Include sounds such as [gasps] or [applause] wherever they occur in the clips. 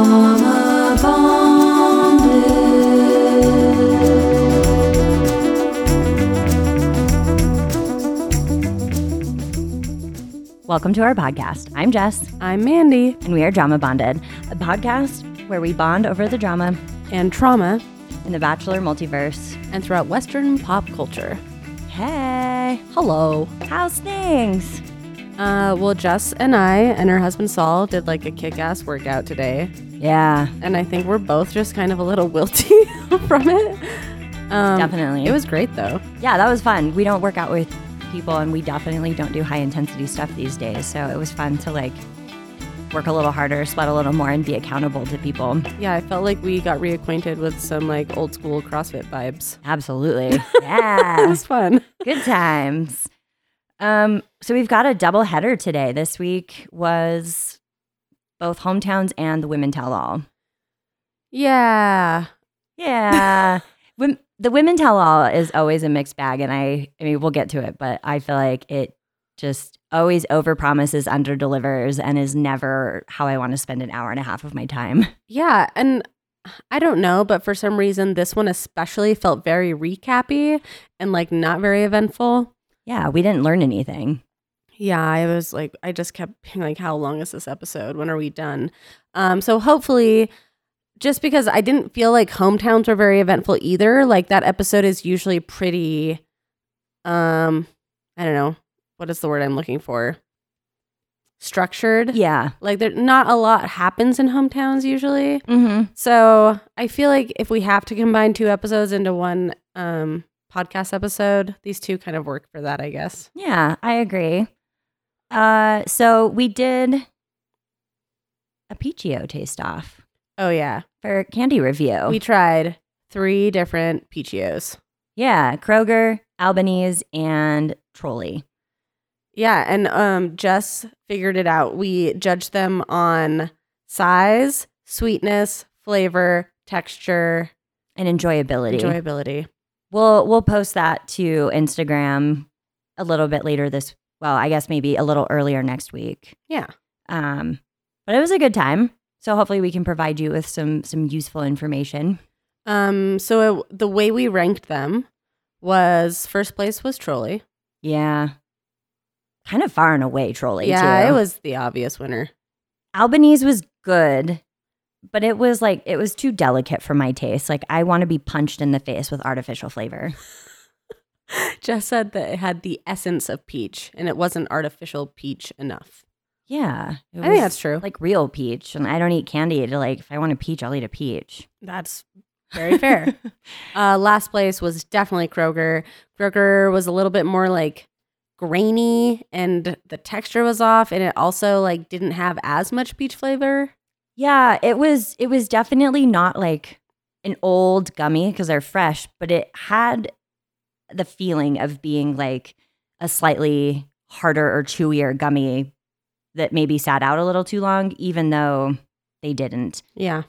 Drauma Bonded. Welcome to our podcast. I'm Jess, I'm Mandy. and we are Drauma Bonded, a podcast where we bond over the drama And trauma in the Bachelor multiverse. and throughout Western pop culture. Hey, Hello. how's things? Uh, well, Jess and I and her husband Saul did like a kick ass workout today. Yeah, And I think we're both just kind of a little wilty [laughs] from it. Um, Definitely. It was great though. yeah, that was fun. We don't work out with people, and we definitely don't do high intensity stuff these days. So it was fun to like work a little harder, sweat a little more, and be accountable to people. Yeah, I felt like we got reacquainted with some like old school CrossFit vibes. Absolutely. [laughs] Yeah. it was fun. Good times. Um, so we've got a double header today. This week was both hometowns and the women tell all. Yeah. Yeah. [laughs] The women tell all is always a mixed bag and I I mean we'll get to it, but I feel like it just always overpromises, underdelivers and is never how I want to spend an hour and a half of my time. Yeah, and I don't know, but for some reason this one especially felt very recappy and like not very eventful. Yeah, we didn't learn anything. Yeah, I was like, I just kept [laughs] being like, how long is this episode? When are we done? Um, so hopefully, just because I didn't feel like hometowns were very eventful either, like that episode is usually pretty, um, I don't know, what is the word I'm looking for? Structured. Yeah. Like there, not a lot happens in hometowns usually. Mm-hmm. So I feel like if we have to combine two episodes into one um, podcast episode, these two kind of work for that, I guess. Yeah, I agree. Uh so we did a Peachio taste off. Oh yeah, for candy review. we tried three different Peachios. yeah, Kroger, Albanese, and Trolli. Yeah, and um, Jess figured it out. We judged them on size, sweetness, flavor, texture, And enjoyability. enjoyability. we'll we'll post that to Instagram a little bit later this well, I guess maybe a little earlier next week. Yeah. Um, but it was a good time. So hopefully we can provide you with some some useful information. Um, so it, the way we ranked them was first place was Trolli. Yeah. Kind of far and away, Trolli. yeah, too. it was the obvious winner. Albanese was good, but it was like it was too delicate for my taste. Like I want to be punched in the face with artificial flavor. [laughs] [laughs] Jess said that it had the essence of peach and it wasn't artificial peach enough. Yeah. I think that's true. Like real peach. And I don't eat candy to like if I want a peach, I'll eat a peach. That's very fair. [laughs] uh, last place was definitely Kroger. Kroger was a little bit more like grainy and the texture was off and it also like didn't have as much peach flavor. Yeah, it was it was definitely not like an old gummy because they're fresh, but it had the feeling of being like a slightly harder or chewier gummy that maybe sat out a little too long, even though they didn't. Yeah.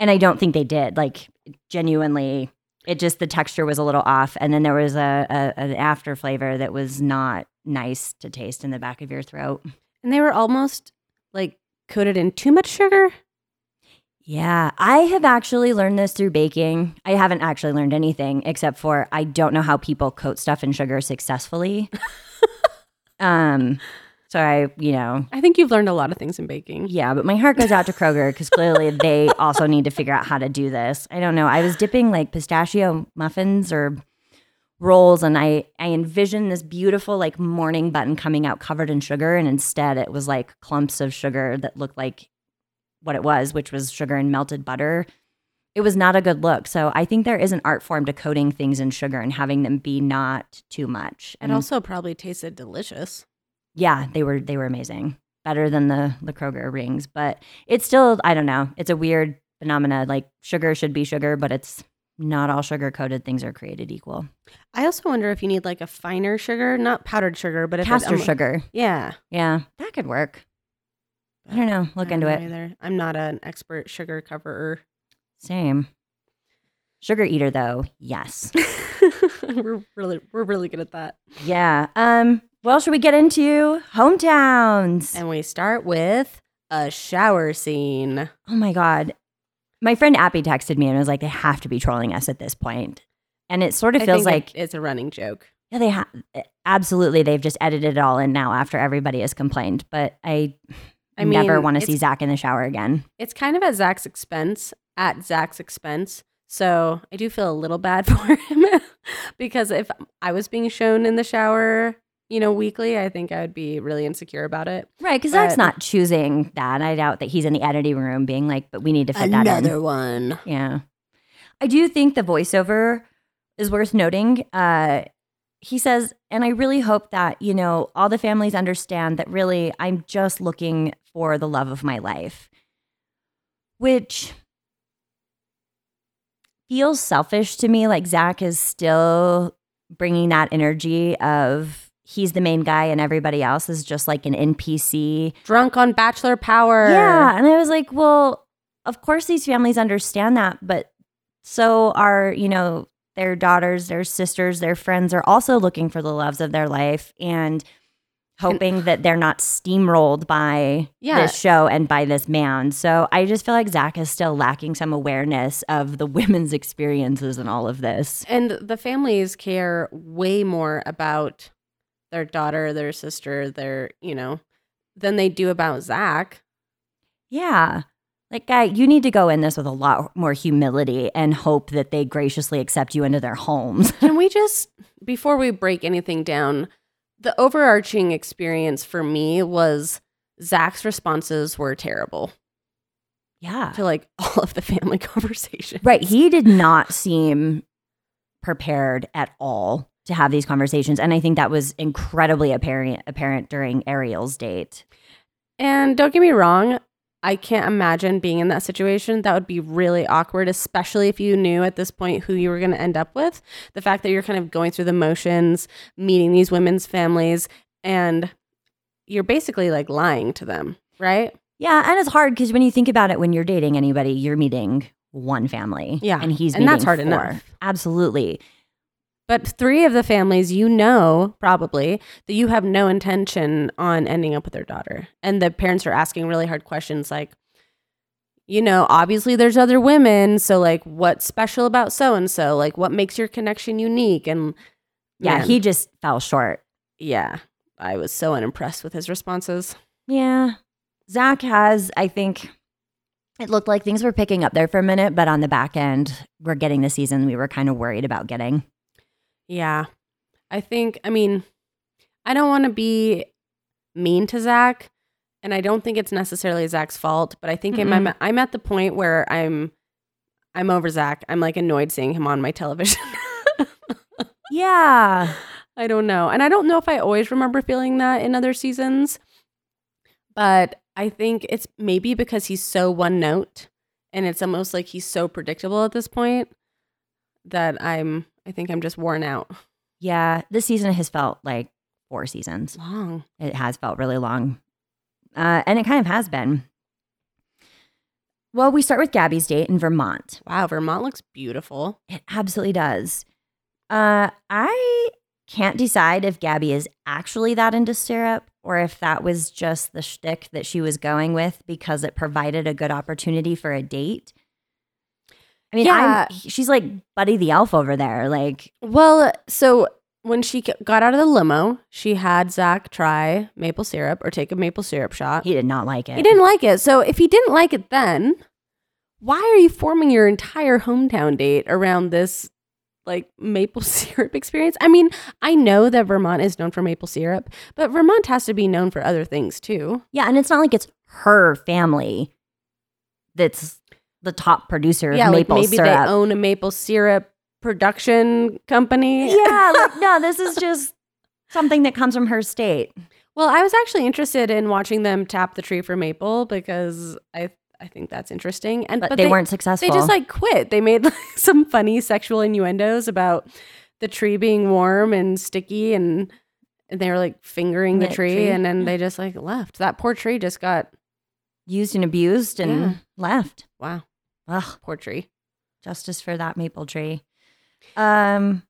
And I don't think they did. Like genuinely, it just the texture was a little off, and then there was a, a an after flavor that was not nice to taste in the back of your throat. And they were almost like coated in too much sugar. Yeah, I have actually learned this through baking. I haven't actually learned anything except for I don't know how people coat stuff in sugar successfully. [laughs] um, so I, you know, I think you've learned a lot of things in baking. yeah, but my heart goes out to Kroger because clearly [laughs] they also need to figure out how to do this. I don't know. I was dipping like pistachio muffins or rolls and I I envisioned this beautiful like morning button coming out covered in sugar and instead it was like clumps of sugar that looked like what it was, which was sugar and melted butter. It was not a good look. So I think there is an art form to coating things in sugar and having them be not too much. It also probably tasted delicious. yeah, they were they were amazing. Better than the the Kroger rings, but it's still I don't know. It's a weird phenomena. Like sugar should be sugar, but it's not all sugar coated things are created equal. I also wonder if you need like a finer sugar, not powdered sugar, but if Castor sugar. Yeah. Yeah, that could work. I don't know. Look into don't it. know Either. I'm not an expert sugar coverer. Same. Sugar eater though, yes. [laughs] we're really we're really good at that. yeah. Um, well, should we get into hometowns? And we start with a shower scene. Oh my God. My friend Appy texted me and was like, they have to be trolling us at this point. And it sort of I feels think like, it's a running joke. yeah, they have absolutely. They've just edited it all in now after everybody has complained. But I, I never want to see Zach in the shower again. It's kind of at Zach's expense, at Zach's expense. So I do feel a little bad [laughs] for him [laughs] because if I was being shown in the shower, you know, weekly, I think I would be really insecure about it. Right. Because Zach's not choosing that. I doubt that he's in the editing room being like, but we need to fit that in. Another one. Yeah. I do think the voiceover is worth noting. Uh, he says, and I really hope that, you know, all the families understand that really I'm just looking for the love of my life, which feels selfish to me. Like Zach is still bringing that energy of he's the main guy and everybody else is just like an NPC. Drunk on bachelor power. Yeah. And I was like, well, of course these families understand that, but so are, you know, their daughters, their sisters, their friends are also looking for the loves of their life and hoping that they're not steamrolled by Yeah. this show and by this man. So I just feel like Zach is still lacking some awareness of the [laughs] women's experiences and all of this. And the families care way more about their daughter, their sister, their, you know, than they do about Zach. Yeah. Like, guy, you need to go in this with a lot more humility and hope that they graciously accept you into their homes. Can we [laughs] just, before we break anything down, the overarching experience for me was Zach's responses were terrible yeah. to like [laughs] all of the family [laughs] conversations. Right. He did not seem prepared at all to have these conversations. And I think that was incredibly apparent apparent during Ariel's date. And don't get me wrong, I can't imagine being in that situation. That would be really awkward, especially if you knew at this point who you were going to end up with. The fact that you're kind of going through the motions, meeting these women's families, and you're basically like lying to them, right? Yeah, and it's hard because when you think about it, when you're dating anybody, you're meeting one family. Yeah, And he's and that's hard four. enough. Absolutely. But three of the families, you know, probably that you have no intention on ending up with their daughter. And the parents are asking really hard questions like, you know, obviously there's other women. So, like, what's special about so and so? Like, what makes your connection unique? And Yeah, man, he just fell short. yeah, I was so unimpressed with his responses. Yeah. Zach has, I think, it looked like things were picking up there for a minute, but on the back end, we're getting the season we were kind of worried about getting. Yeah. I think, I mean, I don't want to be mean to Zach, and I don't think it's necessarily Zach's fault, but I think I'm, I'm, I'm at the point where I'm, I'm over Zach. I'm like annoyed seeing him on my television. [laughs] Yeah. I don't know. And I don't know if I always remember feeling that in other seasons, but I think it's maybe because he's so one note and it's almost like he's so predictable at this point that I'm, I think I'm just worn out. Yeah. This season has felt like four seasons. Long. It has felt really long. Uh, and it kind of has been. Well, we start with Gabi's date in Vermont. Wow, Vermont looks beautiful. It absolutely does. Uh, I can't decide if Gabi is actually that into syrup or if that was just the shtick that she was going with because it provided a good opportunity for a date. I mean, Yeah. I'm, she's like Buddy the Elf over there. Like, Well, so when she got out of the limo, she had Zach try maple syrup or take a maple syrup shot. he did not like it. He didn't like it. So if he didn't like it then, why are you forming your entire hometown date around this like maple [laughs] syrup experience? I mean, I know that Vermont is known for maple syrup, but Vermont has to be known for other things too. Yeah, and it's not like it's her family that's the top producer of yeah, like maybe syrup. they own a maple syrup production company. yeah, like [laughs] no, this is just something that comes from her state. Well, I was actually interested in watching them tap the tree for maple because I I think that's interesting. And But, they, weren't successful. They just like quit. They made [laughs] like, some funny sexual innuendos about the tree being warm and sticky and and they were like fingering the tree, tree? and then they just like left. That poor tree just got used and abused and Yeah. left. wow, Ugh, poor tree. justice for that maple tree. Um,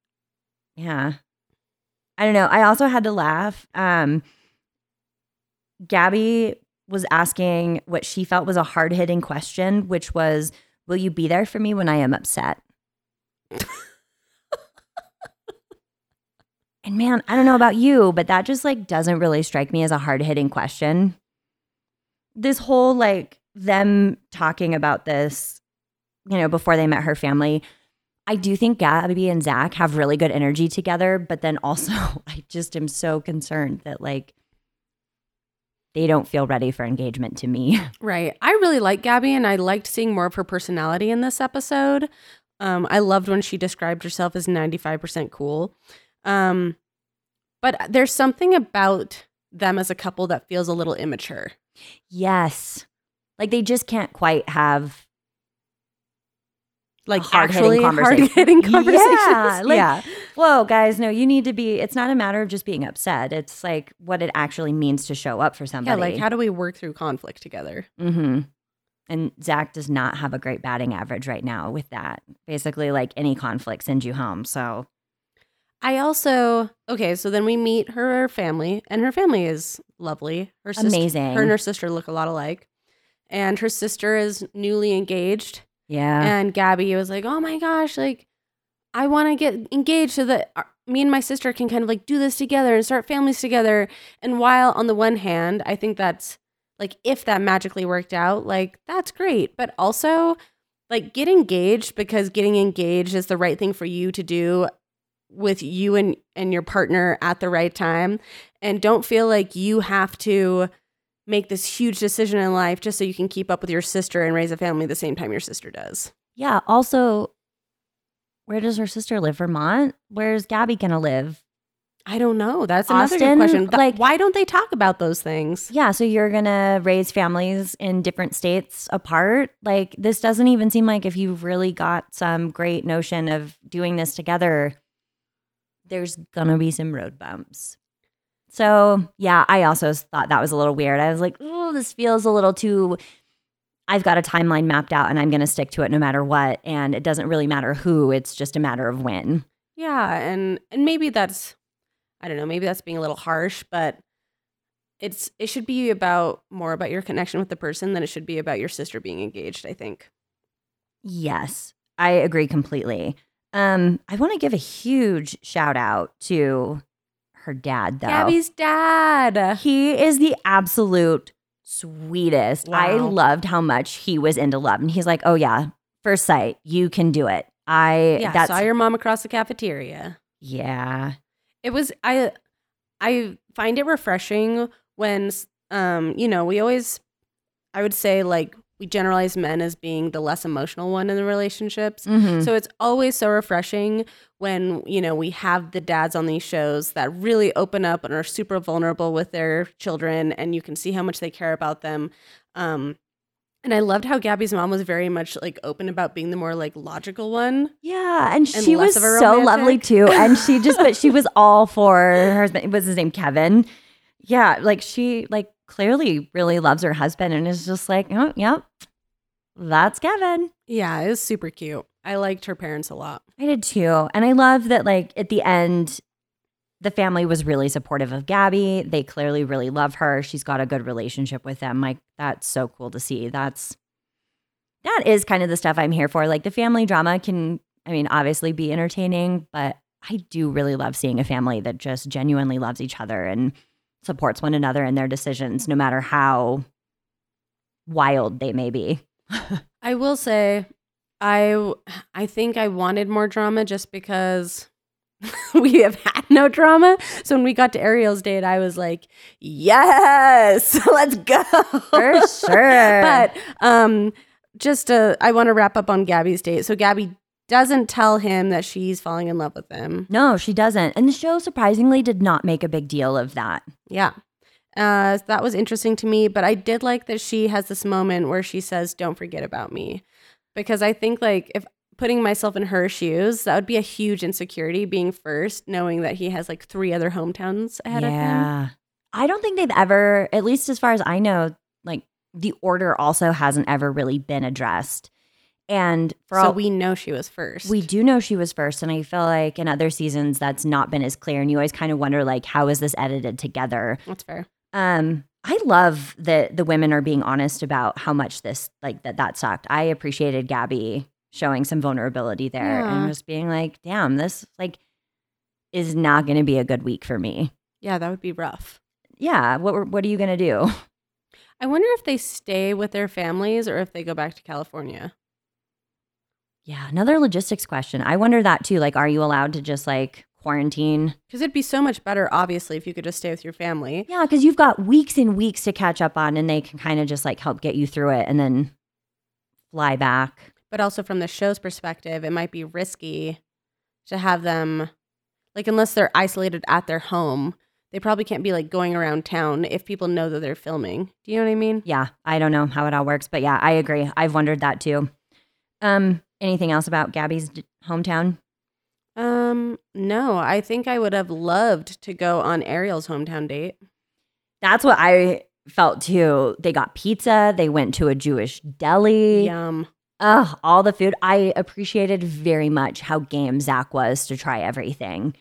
yeah. I don't know. I also had to laugh. Um, Gabi was asking what she felt was a hard hitting question, which was, Will you be there for me when I am upset? [laughs] and man, I don't know about you, but that just like doesn't really strike me as a hard hitting question. This whole like them talking about this, you know, before they met her family, I do think Gabi and Zach have really good energy together, but then also [laughs] I just am so concerned that like they don't feel ready for engagement to me. [laughs] Right. I really like Gabi and I liked seeing more of her personality in this episode. Um, I loved when she described herself as 95% cool. Um, but there's something about them as a couple that feels a little immature. Yes. Like they just can't quite have Like hard-hitting actually conversation. hard-hitting [laughs] conversations. Yeah, like- yeah. whoa, guys, no, you need to be, it's not a matter of just being upset. It's like what it actually means to show up for somebody. Yeah, like how do we work through conflict together? Mm-hmm. And Zach does not have a great batting average right now with that. Basically, like any conflict sends you home. So, I also okay, so then we meet her family, and her family is lovely. Her sister, Amazing. Her and her sister look a lot alike, and her sister is newly engaged. Yeah. And Gabi was like, "Oh my gosh, like I want to get engaged so that me and my sister can kind of like do this together and start families together." And while on the one hand, I think that's like if that magically worked out, like that's great, but also like get engaged because getting engaged is the right thing for you to do with you and and your partner at the right time and don't feel like you have to make this huge decision in life just so you can keep up with your sister and raise a family the same time your sister does. yeah. Also, where does her sister live? Vermont? Where's Gabi going to live? I don't know. That's another Austin, good question. Th- like- why don't they talk about those things? Yeah. So you're going to raise families in different states apart? Like, this doesn't even seem like if you've really got some great notion of doing this together, there's going to be some road bumps. So, yeah, I also thought that was a little weird. I was like, oh, this feels a little too. I've got a timeline mapped out and I'm going to stick to it no matter what. And it doesn't really matter who, it's just a matter of when. Yeah, and and maybe that's I don't know, maybe that's being a little harsh, but it's it should be about more about your connection with the person than it should be about your sister being engaged, I think. Yes, I agree completely. Um, I want to give a huge shout out to her dad, though. Gabi's dad. he is the absolute sweetest. I loved how much he was into love, and he's like, "Oh yeah, first sight, you can do it." I Yeah, that's saw your mom across the cafeteria. yeah, It was I I find it refreshing when um you know, we always I would say like we generalize men as being the less emotional one in the relationships. Mhm. So it's always so refreshing when, you know, we have the dads on these shows that really open up and are super vulnerable with their children and you can see how much they care about them. Um and I loved how Gabi's mom was very much like open about being the more like logical one. Yeah, and And she was so lovely too. And she just, but she was [laughs] all for her husband. Was his name Kevin? Yeah, like she like clearly really loves her husband and is just like, oh, yep, that's Kevin. Yeah, it was super cute. I liked her parents a lot. I did too, and I love that. Like at the end, the family was really supportive of Gabi. They clearly really love her. She's got a good relationship with them. Like that's so cool to see. That's that is kind of the stuff I'm here for. Like the family drama can, I mean, obviously be entertaining, but I do really love seeing a family that just genuinely loves each other and supports one another in their decisions, no matter how wild they may be. [laughs] I will say, I I think I wanted more drama just because [laughs] we have had no drama. So when we got to Ariel's date, I was like, "Yes, [laughs] let's go." For sure. but um, just uh, I want to wrap up on Gabi's date. So Gabi doesn't tell him that she's falling in love with him. No, she doesn't. And the show surprisingly did not make a big deal of that. Yeah. Uh, that was interesting to me, but I did like that she has this moment where she says, Don't forget about me. Because I think, like, if putting myself in her shoes, that would be a huge insecurity being first, knowing that he has like three other hometowns ahead of him. Yeah. I don't think they've ever, at least as far as I know, like the order also hasn't ever really been addressed. And for So all we know she was first. we do know she was first, and I feel like in other seasons that's not been as clear, and you always kind of wonder like how is this edited together. That's fair. Um, I love that the women are being honest about how much this like that that sucked. I appreciated Gabi showing some vulnerability there Yeah. and just being like, "Damn, this like is not going to be a good week for me." Yeah, that would be rough. Yeah, what what are you going to do? I wonder if they stay with their families or if they go back to California. Yeah, another logistics question. I wonder that too. Like, are you allowed to just like quarantine? Because it'd be so much better, obviously, if you could just stay with your family. Yeah, because you've got weeks and weeks to catch up on, and they can kind of just like help get you through it and then fly back. But also from the show's perspective, it might be risky to have them, like, unless they're isolated at their home, they probably can't be like going around town if people know that they're filming. Do you know what I mean? Yeah, I don't know how it all works, but yeah, I agree. I've wondered that too. Um, anything else about Gabi's d- hometown? Um, no, I think I would have loved to go on Ariel's hometown date. That's what I felt too. They got pizza. They went to a Jewish deli. Yum. Ugh, all the food. I appreciated very much how game Zach was to try everything.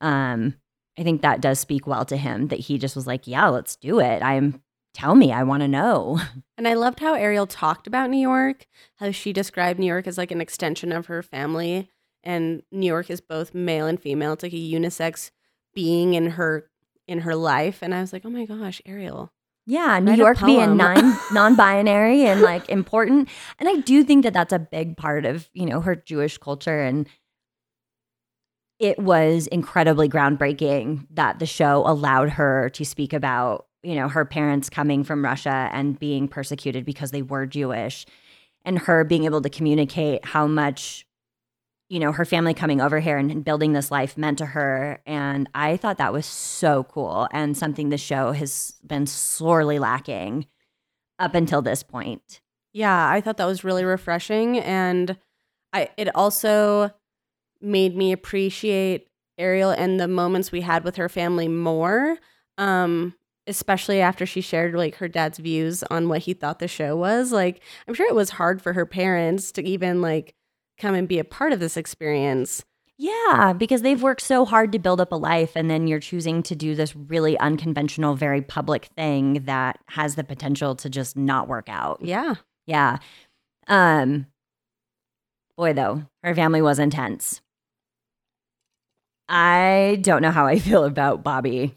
Um, I think that does speak well to him that he just was like, "Yeah, let's do it." I'm tell me, I want to know. [laughs] And I loved how Ariel talked about New York, how she described New York as like an extension of her family. And New York is both male and female. It's like a unisex being in her in her life. And I was like, oh my gosh, Ariel. Yeah, New York being non [laughs] non-binary and like important, and I do think that that's a big part of you know her Jewish culture, and it was incredibly groundbreaking that the show allowed her to speak about you know her parents coming from Russia and being persecuted because they were Jewish, and her being able to communicate how much you know her family coming over here and building this life meant to her and i thought that was so cool and something the show has been sorely lacking up until this point Yeah, I thought that was really refreshing. And I it also made me appreciate Ariel and the moments we had with her family more. Um, especially after she shared like her dad's views on what he thought the show was. Like, I'm sure it was hard for her parents to even like come and be a part of this experience. yeah because they've worked so hard to build up a life and then you're choosing to do this really unconventional very public thing that has the potential to just not work out Yeah. yeah um boy though her family was intense i don't know how i [laughs] feel about bobby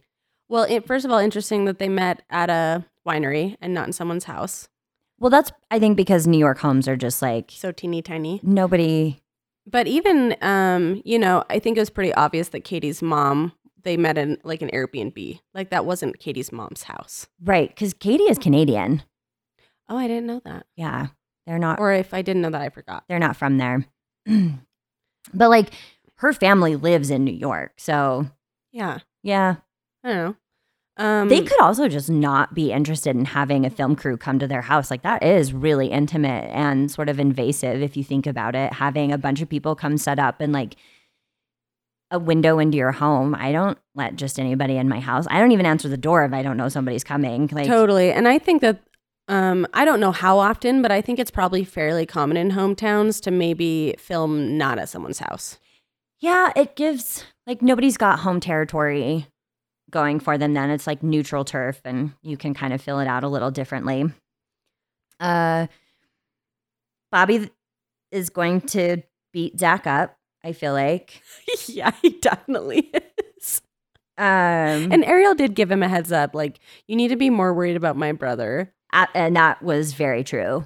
Well, it, first of all, interesting that they met at a winery and not in someone's house. Well, that's I think because New York homes are just like So teeny tiny. nobody. But even, um, you know, I think it was pretty obvious that Kaity's mom, they met in like an Airbnb. Like that wasn't Kaity's mom's house. Right, because Kaity is Canadian. Oh, I didn't know that. Yeah, they're not. Or if I didn't know that, I forgot. They're not from there. [clears throat] but like, her family lives in New York, so Yeah. yeah, I don't know. Um, they could also just not be interested in having a film crew come to their house. Like that is really intimate and sort of invasive if you think about it. Having a bunch of people come set up and like a window into your home. I don't let just anybody in my house. I don't even answer the door if I don't know somebody's coming. Like totally. And I think that, um, I don't know how often, but I think it's probably fairly common in hometowns to maybe film not at someone's house. Yeah, it gives like nobody's got home territory going for them then. It's like neutral turf and you can kind of fill it out a little differently. Uh Bobby is going to beat Zach up, I feel like. [laughs] yeah, he definitely is. Um and, Ariel did give him a heads up, like, you need to be more worried about my brother. and that was very true.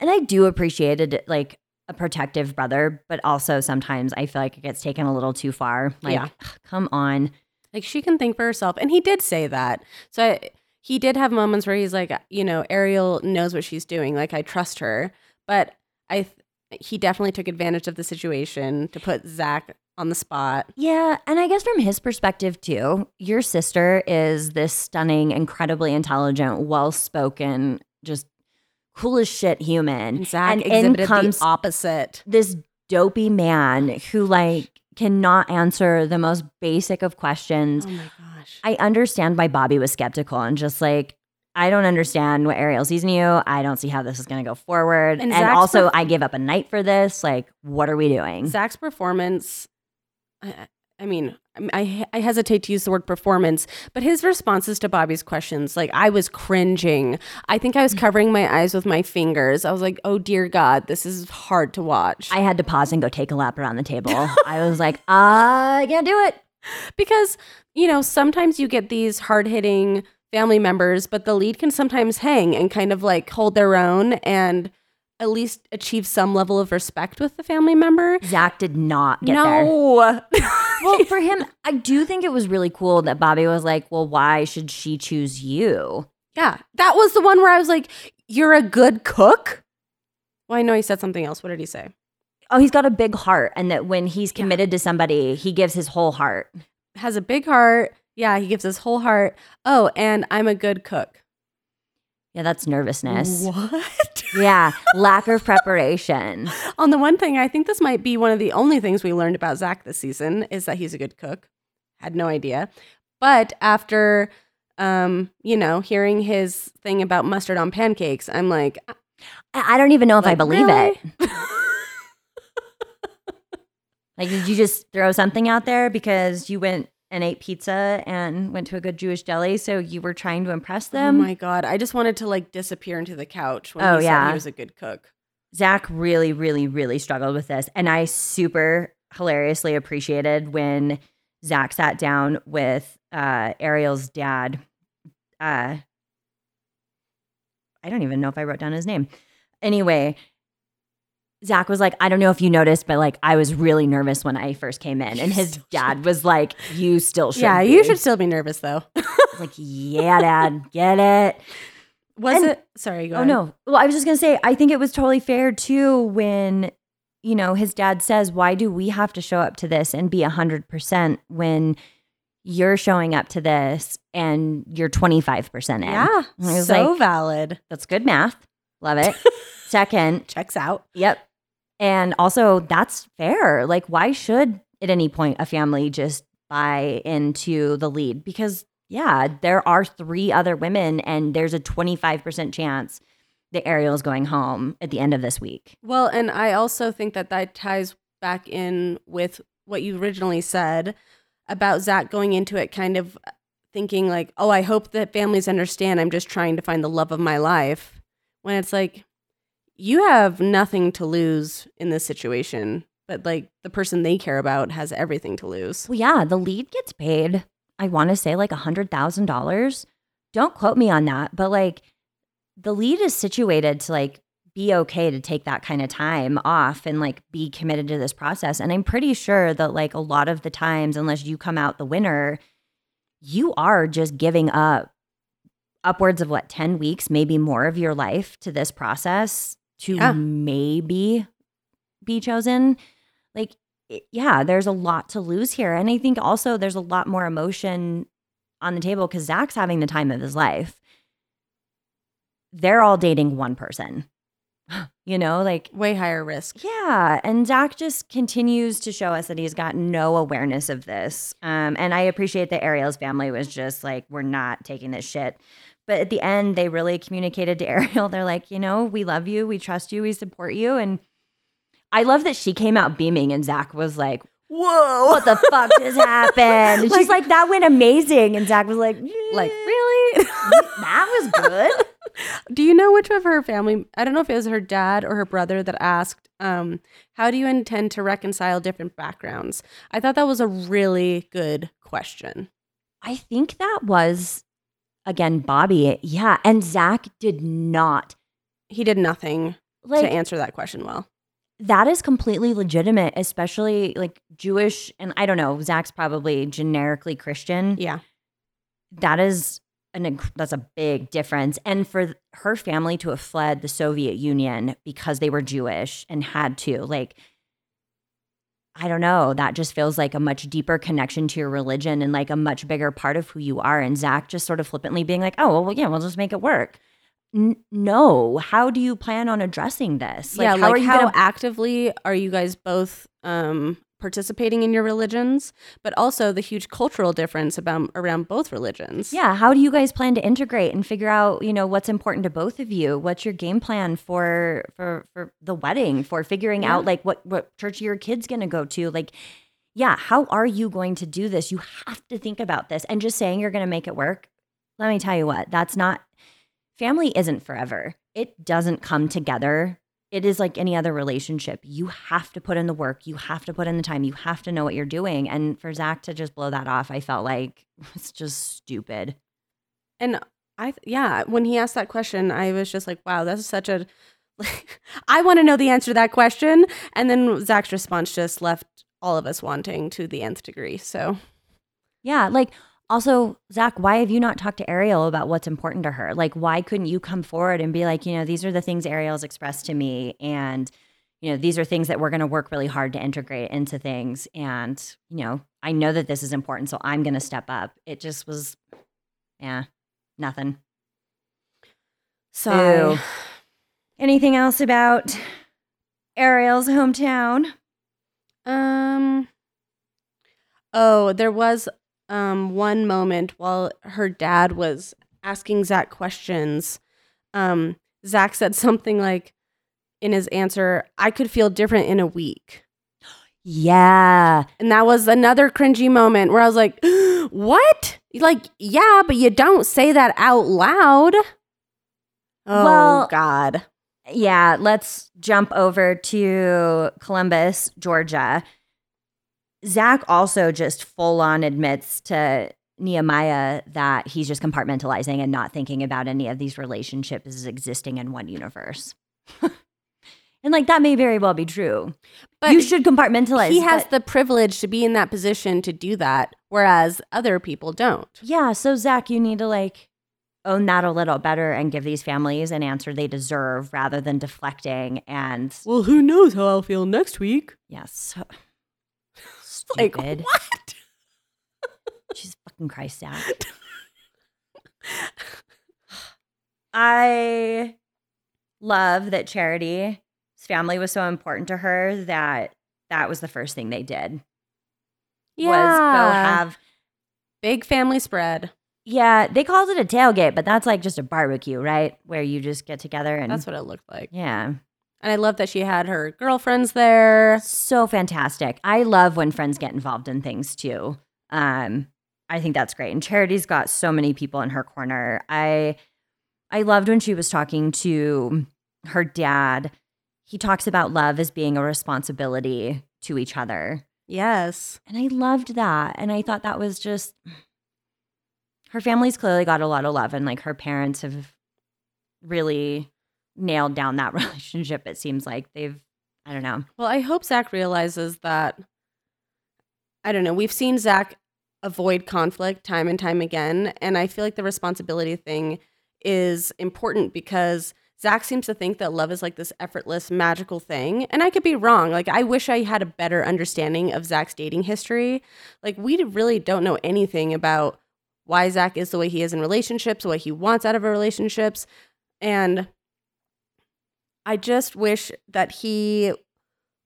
And I do appreciate it like a protective brother, but also sometimes I feel like it gets taken a little too far. Like, Yeah. come on. Like, she can think for herself. And he did say that. So I, he did have moments where he's like, you know, Ariel knows what she's doing. Like, I trust her. But I, he definitely took advantage of the situation to put Zach on the spot. Yeah, and I guess from his perspective too, your sister is this stunning, incredibly intelligent, well-spoken, just cool as shit human. And Zach and in comes the opposite. this dopey man who like cannot answer the most basic of questions. Oh my gosh. I understand why Bobby was skeptical and just like I don't understand what Ariel sees in you. I don't see how this is going to go forward. And And, also, perf- I give up a night for this. Like, what are we doing? Zach's performance, I, I mean, I, I hesitate to use the word performance, but his responses to Bobby's questions, like I was cringing. I think I was mm. covering my eyes with my fingers. I was like, oh dear God, this is hard to watch. I had to pause and go take a lap around the table. [laughs] I was like, I can't do it. because, you know, sometimes you get these hard hitting family members, but the lead can sometimes hang and kind of like hold their own and at least achieve some level of respect with the family member. Zach did not get there. [laughs] Well, [laughs] for him, I do think it was really cool that Bobby was like, well, why should she choose you? Yeah, that was the one where I was like, "You're a good cook." Well, I know he said something else. What did he say? Oh, he's got a big heart, and that when he's committed to somebody, he gives his whole heart. Has a big heart. Yeah, he gives his whole heart. Oh, and I'm a good cook. Yeah, that's nervousness. What? Yeah, lack of preparation. [laughs] On the one thing, I think this might be one of the only things we learned about Zach this season is that he's a good cook. Had no idea. But after, um, you know, hearing his thing about mustard on pancakes, I'm like, I I don't even know if I believe really? it. [laughs] [laughs] Like, did you just throw something out there because you went and ate pizza and went to a good Jewish deli, so you were trying to impress them. oh my god, I just wanted to like disappear into the couch when Oh, he yeah. said he was a good cook. Zach really, really, really struggled with this. And I super hilariously appreciated when Zach sat down with uh, Ariel's dad. Uh, I don't even know if I wrote down his name. Anyway, Zach was like, I don't know if you noticed, but like I was really nervous when I first came in. And his [laughs] dad was like, You still should. yeah, be." you should still be nervous though. [laughs] Like, yeah, dad, get it. Was And- it? Sorry, go Oh ahead. no. Well, I was just gonna say, I think it was totally fair too when, you know, his dad says, "Why do we have to show up to this and be hundred percent when you're showing up to this and you're twenty five percent in?" Yeah, so like- valid. that's good math. Love it. [laughs] Second, Checks out. yep, and also that's fair. Like, why should at any point a family just buy into the lead? Because yeah, there are three other women, and there's a twenty five percent chance that Ariel's going home at the end of this week. Well, and I also think that that ties back in with what you originally said about Zach going into it kind of thinking like, oh, I hope that families understand I'm just trying to find the love of my life. When it's like, you have nothing to lose in this situation, but like the person they care about has everything to lose. Well, yeah, the lead gets paid. I want to say like a hundred thousand dollars. Don't quote me on that, but like the lead is situated to like be okay to take that kind of time off and like be committed to this process. And I'm pretty sure that like a lot of the times, unless you come out the winner, you are just giving up upwards of what 10 weeks, maybe more of your life to this process to Yeah. maybe be chosen. Like, yeah, there's a lot to lose here. And I think also there's a lot more emotion on the table because Zach's having the time of his life. They're all dating one person, [gasps] you know, like, Way higher risk. yeah. And Zach just continues to show us that he's got no awareness of this. Um, and I appreciate that Ariel's family was just like, we're not taking this shit. But at the end, they really communicated to [laughs] Ariel. They're like, you know, we love you, we trust you, we support you. And I love that she came out beaming and Zach was like, Whoa, what the fuck just [laughs] happened? And she's like, that went amazing. And Zach was like, Like, "Eh, really? [laughs] that was good. Do you know which of her family? I don't know if it was her dad or her brother that asked, um, "How do you intend to reconcile different backgrounds?" I thought that was a really good question. I think that was again Bobby. Yeah, and Zach did not He did nothing like to answer that question well. that is completely legitimate, especially like Jewish and I don't know, Zach's probably generically Christian. Yeah, That is an that's a big difference. And for her family to have fled the Soviet Union because they were Jewish and had to like I don't know. That just feels like a much deeper connection to your religion and like a much bigger part of who you are. And Zach just sort of flippantly being like, oh, well, yeah, we'll just make it work. N- no. How do you plan on addressing this? yeah. how like are you how gonna actively are you guys both um, participating in your religions? But also the huge cultural difference about around both religions. Yeah, how do you guys plan to integrate and figure out, you know, what's important to both of you? What's your game plan for for for the wedding, for figuring Yeah. out like what what church your kid's going to go to? Like yeah, how are you going to do this? You have to think about this. And just saying you're going to make it work, let me tell you what, that's not, family isn't forever. It doesn't come together. It is like any other relationship. You have to put in the work. You have to put in the time. You have to know what you're doing. And for Zach to just blow that off, I felt like [laughs] it's just stupid. And I, yeah, when he asked that question, I was just like, wow, that's such a, like, [laughs] I want to know the answer to that question. And then Zach's response just left all of us wanting to the nth degree. So, Yeah. Like, also, Zach, why have you not talked to Ariel about what's important to her? Like, why couldn't you come forward and be like, you know, these are the things Ariel's expressed to me. And, you know, these are things that we're going to work really hard to integrate into things. And, you know, I know that this is important. So I'm going to step up. It just was, yeah, nothing. so Ew. Anything else about Ariel's hometown? Um. Oh, there was um one moment while her dad was asking Zach questions. Um, Zach said [laughs] something like, in his answer, "I could feel different in a week," [gasps] Yeah. and that was another cringy moment where I was like, [gasps] "What? Like, yeah, but you don't say that out loud." Oh Well- God. Yeah, let's jump over to Columbus, Georgia. Zach also just full on admits to Nehemiah that he's just compartmentalizing and not thinking about any of these relationships as existing in one universe. [laughs] and like that may very well be true. But you should compartmentalize. he has but- the privilege to be in that position to do that, whereas other people don't. yeah, so Zach, you need to like own that a little better and give these families an answer they deserve rather than deflecting and Well, who knows how I'll feel next week? yes. [laughs] [laughs] Like stupid. what? [laughs] She's fucking Christ, out. [laughs] I love that Charity's family was so important to her that that was the first thing they did. Yeah. Was go have big family spread. yeah, they called it a tailgate, but that's like just a barbecue, right? Where you just get together and That's what it looked like. yeah. And I love that she had her girlfriends there. So fantastic. I love when friends get involved in things too. Um, I think that's great. And Charity's got so many people in her corner. I I loved when she was talking to her dad. He talks about love as being a responsibility to each other. Yes. And I loved that. And I thought that was just her family's clearly got a lot of love and like her parents have really nailed down that [laughs] relationship. It seems like they've I don't know. Well, I hope Zach realizes that. I don't know. We've seen Zach avoid conflict time and time again. And I feel like the responsibility thing is important because Zach seems to think that love is like this effortless, magical thing. And I could be wrong. Like, I wish I had a better understanding of Zach's dating history. Like, we really don't know anything about why Zach is the way he is in relationships, what he wants out of a relationships. And I just wish that he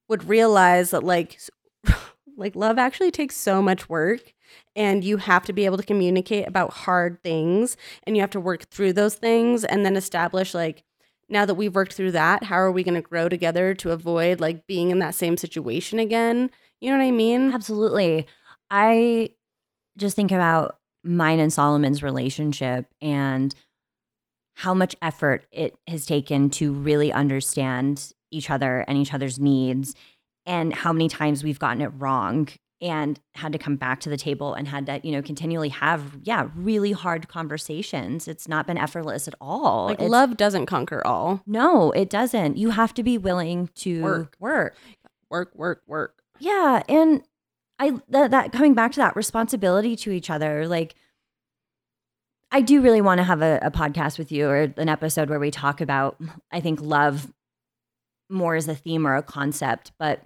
would realize that like [laughs] like love actually takes so much work and you have to be able to communicate about hard things and you have to work through those things and then establish like now that we've worked through that how are we going to grow together to avoid like being in that same situation again you know what i mean Absolutely. I just think about mine and Solomon's relationship and how much effort it has taken to really understand each other and each other's needs and how many times we've gotten it wrong and had to come back to the table and had to, you know, continually have, yeah, really hard conversations. It's not been effortless at all. like It's- love doesn't conquer all No, it doesn't. You have to be willing to Work. work. work work work Yeah, and I that, that coming back to that responsibility to each other, like I do really want to have a, a podcast with you or an episode where we talk about I think love more as a theme or a concept, but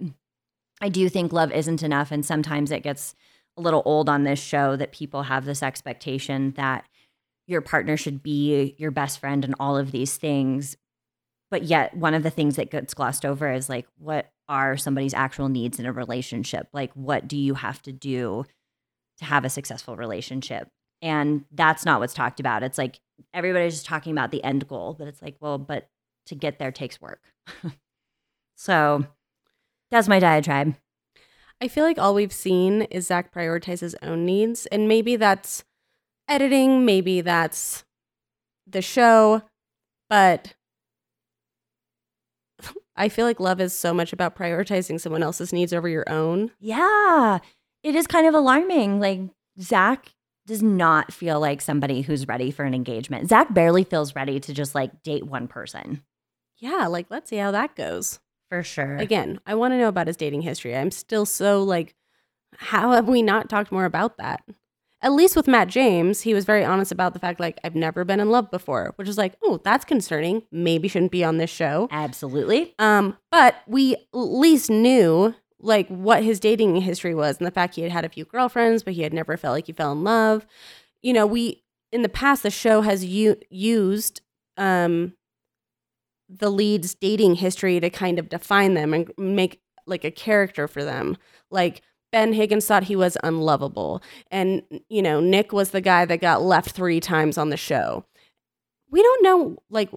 I do think love isn't enough and sometimes it gets a little old on this show that people have this expectation that your partner should be your best friend and all of these things. But yet, one of the things that gets glossed over is like, what are somebody's actual needs in a relationship? Like, what do you have to do to have a successful relationship? And that's not what's talked about. It's like everybody's just talking about the end goal, but it's like, well, but to get there takes work. [laughs] so that's my diatribe. I feel like all we've seen is Zach prioritize his own needs, and maybe that's editing, maybe that's the show, but [laughs] I feel like love is so much about prioritizing someone else's needs over your own. Yeah. It is kind of alarming. Like, Zach does not feel like somebody who's ready for an engagement. Zach barely feels ready to just like date one person. Yeah, like let's see how that goes. For sure. Again, I want to know about his dating history. I'm still so like, how have we not talked more about that? At least with Matt James, he was very honest about the fact like I've never been in love before, which is like, oh, that's concerning. Maybe shouldn't be on this show. Absolutely. Um, but we at least knew like what his dating history was and the fact he had had a few girlfriends, but he had never felt like he fell in love. You know, we in the past the show has u- used um the lead's dating history to kind of define them and make like a character for them. Like Ben Higgins thought he was unlovable. And, you know, Nick was the guy that got left three times on the show. We don't know, like,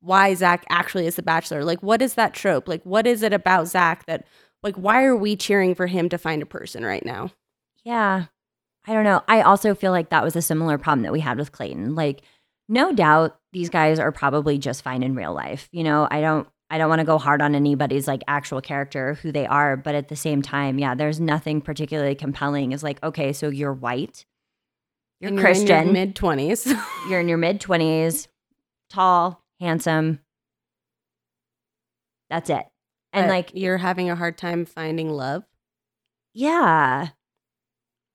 why Zach actually is the bachelor. Like, what is that trope? Like, what is it about Zach that, like, why are we cheering for him to find a person right now? Yeah. I don't know. I also feel like that was a similar problem that we had with Clayton. Like, no doubt these guys are probably just fine in real life. You know, I don't I don't want to go hard on anybody's like actual character, who they are, but at the same time, yeah, there's nothing particularly compelling. Is like, okay, so you're white, you're And Christian, mid 20s. you're in your mid 20s, [laughs] tall, handsome. That's it. And like, you're having a hard time finding love. yeah.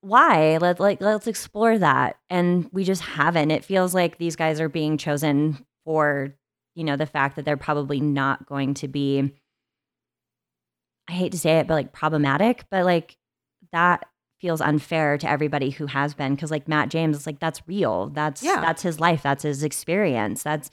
Why? Let's like let's explore that. And we just haven't. It feels like these guys are being chosen for, you know, the fact that they're probably not going to be I hate to say it, but like problematic, but like that feels unfair to everybody who has been because like Matt James, it's like that's real. That's Yeah. that's his life. That's his experience. That's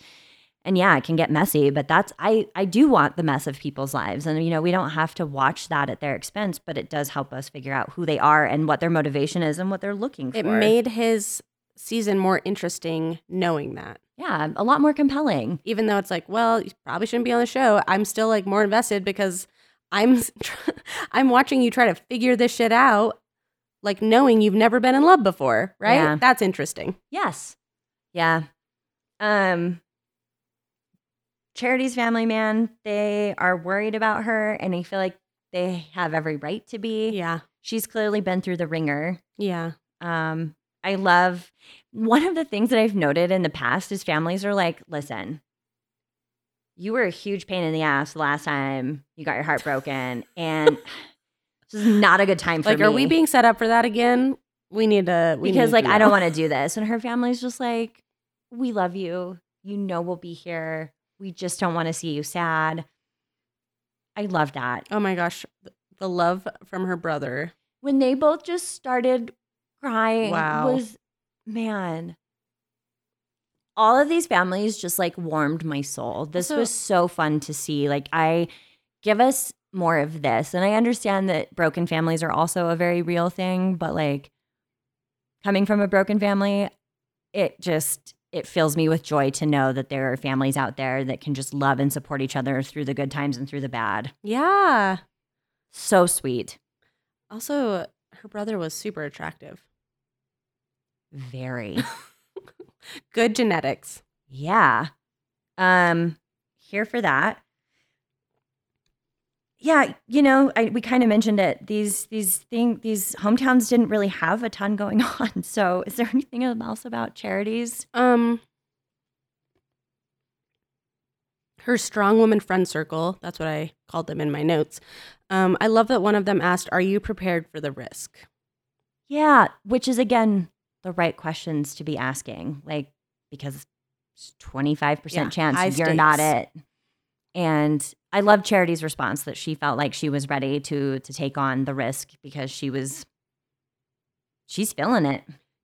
and yeah, it can get messy, but that's I I do want the mess of people's lives. And you know, we don't have to watch that at their expense, but it does help us figure out who they are and what their motivation is and what they're looking for. It made his season more interesting knowing that. yeah, a lot more compelling. even though it's like, well, you probably shouldn't be on the show. I'm still like more invested because I'm [laughs] I'm watching you try to figure this shit out, like knowing you've never been in love before, right? Yeah. That's interesting. Yes. Yeah. Um Charity's family man, they are worried about her and I feel like they have every right to be. Yeah, She's clearly been through the ringer. yeah, Um I love one of the things that I've noted in the past is families are like, "Listen, you were a huge pain in the ass the last time you got your heart broken [laughs] and this is not a good time for like, me." are we being set up for that again? We need to we because need like to I don't want to do this. And her family's just like, we love you. You know we'll be here. We just don't want to see you sad. I love that. Oh my gosh, the love from her brother. When they both just started crying Wow. was man. All of these families just like warmed my soul. This Also- was so fun to see. Like I give us more of this. And I understand that broken families are also a very real thing, but like coming from a broken family, it just it fills me with joy to know that there are families out there that can just love and support each other through the good times and through the bad. Yeah. So sweet. Also, her brother was super attractive. Very. [laughs] Good genetics. yeah. Um here for that. Yeah, you know, I, we kind of mentioned it. These these thing these hometowns didn't really have a ton going [laughs] on. So, is there anything else about charities? Um, her strong woman friend circle. That's what I called them in my notes. Um, I love that one of them asked, "Are you prepared for the risk?" Yeah, which is again the right questions to be asking, like because twenty five percent chance you're not it. And I love Charity's response that she felt like she was ready to to take on the risk because she was she's feeling it.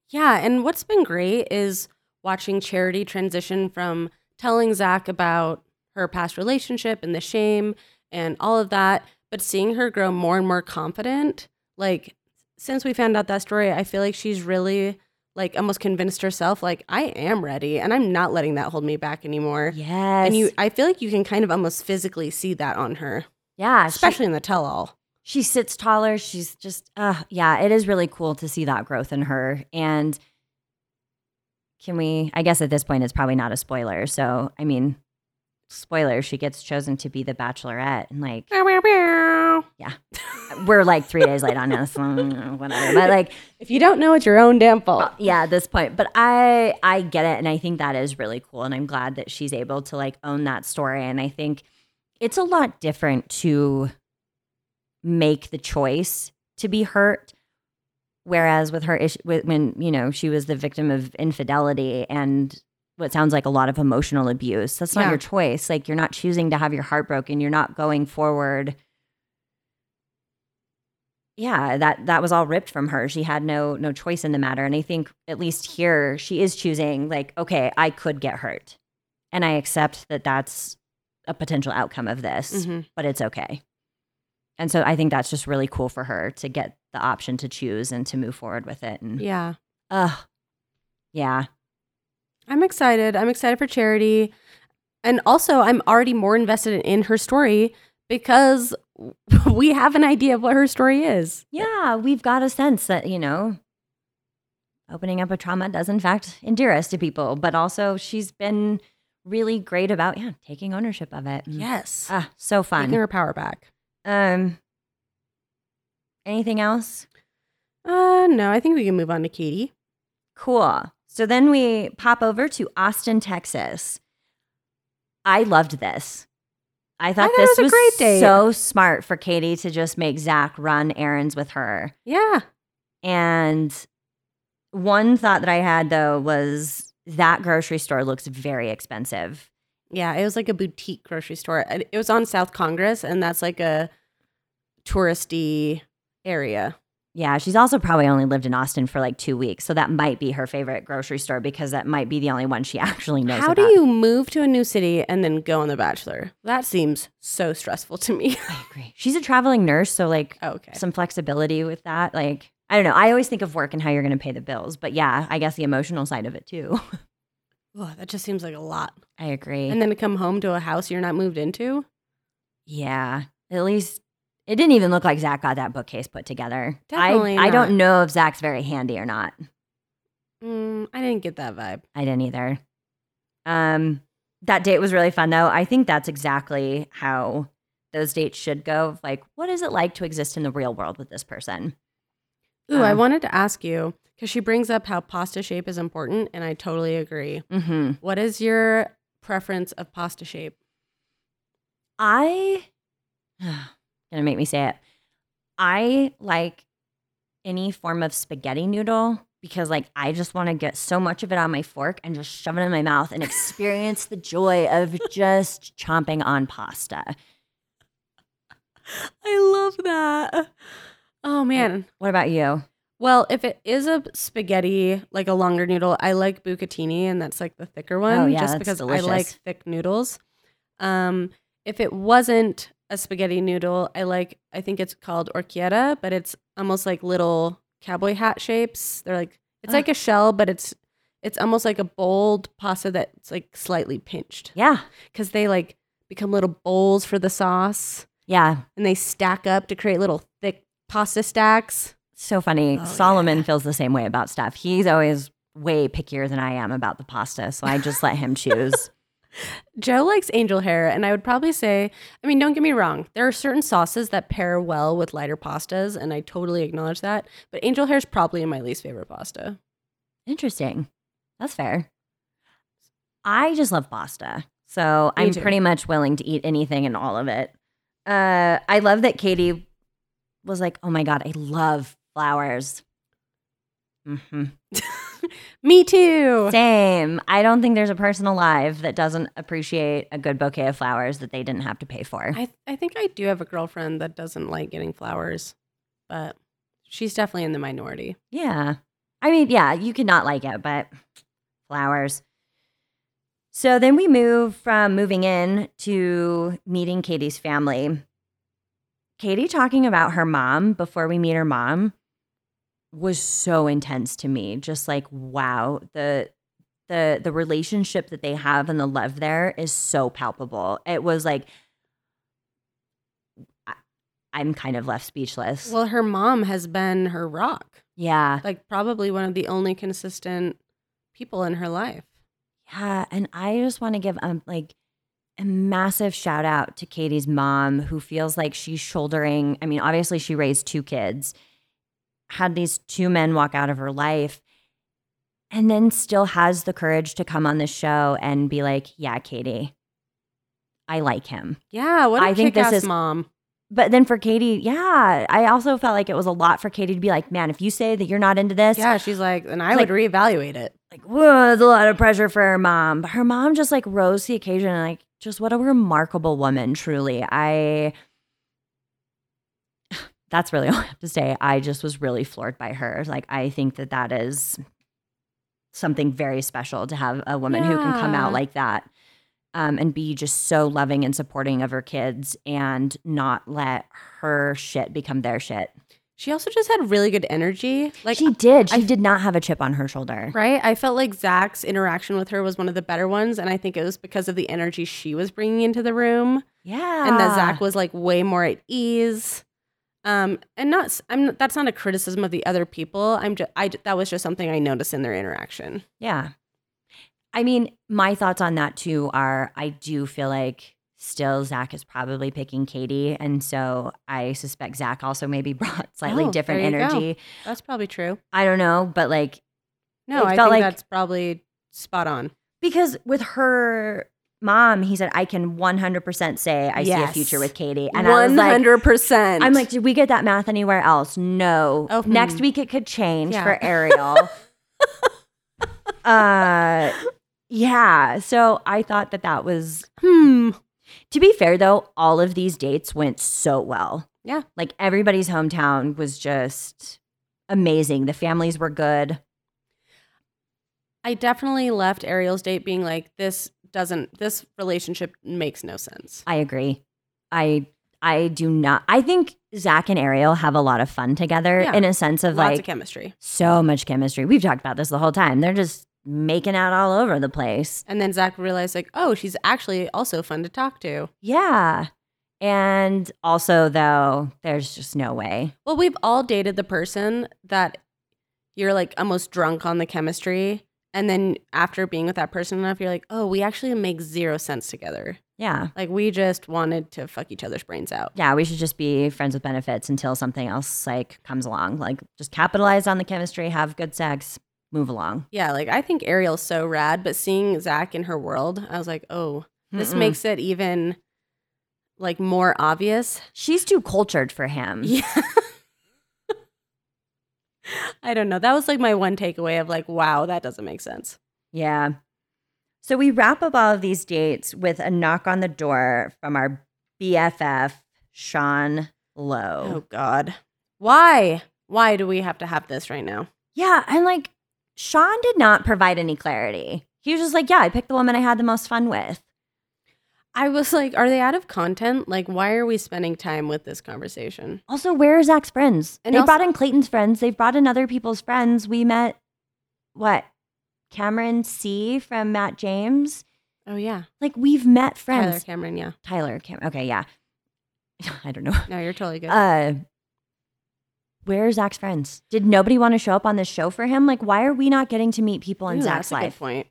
Yeah, and what's been great is watching Charity transition from telling Zach about her past relationship and the shame and all of that, but seeing her grow more and more confident. Like since we found out that story, I feel like she's really like almost convinced herself like I am ready and I'm not letting that hold me back anymore. Yes. And you I feel like you can kind of almost physically see that on her, yeah, she- especially in the tell all. she sits taller. She's just, uh, yeah, it is really cool to see that growth in her. And can we, I guess at this point, it's probably not a spoiler. So, I mean, spoiler, she gets chosen to be the bachelorette. And like, yeah, we're like three days late on this, mm, whatever. But like, If you don't know, it's your own damn fault. yeah, at this point. But I, I get it. And I think that is really cool. And I'm glad that she's able to like own that story. And I think it's a lot different to make the choice to be hurt whereas with her issue when you know she was the victim of infidelity and what sounds like a lot of emotional abuse. That's not Yeah. your choice. Like you're not choosing to have your heart broken. You're not going forward. Yeah that that was all ripped from her. She had no no choice in the matter. And i think at least here she is choosing like okay i could get hurt. And i accept that that's a potential outcome of this Mhm. but it's okay. And so i think that's just really cool for her to get the option to choose and to move forward with it. And Yeah. uh yeah I'm excited. I'm excited for Charity. And also, I'm already more invested in her story because [laughs] we have an idea of what her story is. yeah we've got a sense that you know opening up a trauma does in fact endear us to people but also she's been really great about yeah taking ownership of it Yes. ah so fun Taking her power back. um anything else Uh, no, I think we can move on to Kaity. Cool. So then we pop over to Austin, Texas. I loved this. I thought thought this it was a was great date. so smart for Kaity to just make Zach run errands with her. Yeah. And one thought that I had though was that grocery store looks very expensive. Yeah. It was like a boutique grocery store. It was on South Congress, and that's like a touristy area. Yeah, she's also probably only lived in Austin for like two weeks. So that might be her favorite grocery store because that might be the only one she [laughs] actually knows How about. do you move to a new city and then go on The Bachelor? That seems so stressful to me. [laughs] I agree. She's a traveling nurse. So like okay. some flexibility with that. Like, I don't know. I always think of work and how you're going to pay the bills, but yeah, I guess the emotional side of it too. [laughs] Oh, that just seems like a lot. I agree. And then to come home to a house you're not moved into? yeah, at least it didn't even look like Zach got that bookcase put together. Definitely I, I don't know if Zach's very handy or not. Mm, I didn't get that vibe. I didn't either. Um, that date was really fun though. I think that's exactly how those dates should go. Like, what is it like to exist in the real world with this person? Ooh, I Uh. wanted to ask you because she brings up how pasta shape is important, and I totally agree. Mm-hmm. What is your preference of pasta shape? I [sighs] gonna make me say it. I like any form of spaghetti noodle because like I just want to get so much of it on my fork and just shove it in my mouth and experience the joy of [laughs] just chomping on pasta. I love that. Oh man. What about you? Well, if it is a spaghetti, like a longer noodle, I like bucatini, and that's like the thicker one, Oh, yeah, just because I like thick noodles. Um, if it wasn't a spaghetti noodle, I like. I think it's called orchietta, but it's almost like little cowboy hat shapes. They're like it's Ah. like a shell, but it's it's almost like a bold pasta that's like slightly pinched Yeah, because they like become little bowls for the sauce, yeah. and they stack up to create little thick pasta stacks. So funny. Oh, Solomon yeah. feels the same way about stuff. He's always way pickier than I am about the pasta, so I just let him choose. [laughs] Joe likes angel hair, and I would probably say, I mean, don't get me wrong, there are certain sauces that pair well with lighter pastas, and I totally acknowledge that. But angel hair is probably my least favorite pasta. Interesting. That's fair. I just love pasta. So Me I'm too. pretty much willing to eat anything and all of it. Uh, I love that Kaity was like, oh my God, I love flowers. hmm [laughs] Me too. Same. I don't think there's a person alive that doesn't appreciate a good bouquet of flowers that they didn't have to pay for. I, I think I do have a girlfriend that doesn't like getting flowers, but she's definitely in the minority. Yeah. I mean, yeah, you could not like it, but flowers. So then we move from moving in to meeting Kaity's family. Kaity talking about her mom before we meet her mom was so intense to me. Just like, wow, the the the relationship that they have and the love there is so palpable. It was like I- I'm kind of left speechless. Well, her mom has been her rock. yeah. Like probably one of the only consistent people in her life. Yeah, and I just want to give um like a massive shout out to Kaity's mom who feels like she's shouldering, I mean, obviously she raised two kids, had these two men walk out of her life and then still has the courage to come on the show and be like, "Yeah, Kaity, I like him." Yeah, what a I think this is- mom. But then for Kaity, yeah, I also felt like it was a lot for Kaity to be like, "Man, if you say that you're not into this, Yeah, she's like, and I It's would like- reevaluate it. like, whoa, there's a lot of pressure for her mom. But her mom just like rose to the occasion and like, just what a remarkable woman, truly. I, that's really [laughs] all I have to say. I just was really floored by her. Like, I think that that is something very special to have a woman who can come out like that um, and be just so loving and supporting of her kids and not let her shit become their shit. She also just had really good energy. Like she did. She I- did not have a chip on her shoulder. Right? I felt like Zach's interaction with her was one of the better ones. And I think it was because of the energy she was bringing into the room Yeah. and that Zach was like way more at ease. Um, and not, I'm, that's not a criticism of the other people. I'm just, I, that was just something I noticed in their interaction. Yeah. I mean, my thoughts on that too are I do feel like still Zach is probably picking Kaity. And so I suspect Zach also maybe [laughs] brought slightly Oh, different you go. energy. That's probably true. I don't know, but like, No, I think like- that's probably spot on. because with her mom, he said, I can 100% say I see a future with Kaity. And I was like, 100%. I'm like, did we get that math anywhere else? No. Oh, Next hmm. week it could change Yeah. for Ariel. [laughs] uh, yeah. So I thought that that was hmm. To be fair, though, all of these dates went so well. Yeah. Like everybody's hometown was just amazing. The families were good. I definitely left Ariel's date being like, this doesn't, this relationship makes no sense. I agree. I I do not. I think Zach and Ariel have a lot of fun together Yeah. in a sense of Lots like of chemistry. so much chemistry. We've talked about this the whole time. They're just making out all over the place. And then Zach realized, like, oh, she's actually also fun to talk to. Yeah. And also, though, there's just no way. Well, we've all dated the person that you're like almost drunk on the chemistry. And then after being with that person enough, you're like, oh, we actually make zero sense together. Yeah. Like, we just wanted to fuck each other's brains out. Yeah, we should just be friends with benefits until something else like comes along. Like just capitalize on the chemistry, have good sex, move along. Yeah, like I think Ariel's so rad, but seeing Zach in her world, I was like, oh, this Mm-mm. makes it even like more obvious. She's too cultured for him. [laughs] Yeah. I don't know. That was like my one takeaway of like, wow, that doesn't make sense. Yeah. So we wrap up all of these dates with a knock on the door from our BFF, Sean Lowe. Oh God. Why? Why do we have to have this right now? Yeah. And like, Sean did not provide any clarity. He was just like, yeah, I picked the woman I had the most fun with. I was like, are they out of content? Like, why are we spending time with this conversation? Also, where are Zach's friends? And they also- brought in Clayton's friends. They've brought in other people's friends. We met, what, Cameron C from Matt James? Oh yeah. Like, we've met friends. Tyler. Cameron, yeah. Tyler, Cam- okay, yeah. [laughs] I don't know. No, you're totally good. Uh, where are Zach's friends? Did nobody want to show up on this show for him? Like, why are we not getting to meet people in Ooh, Zach's that's a good life? point.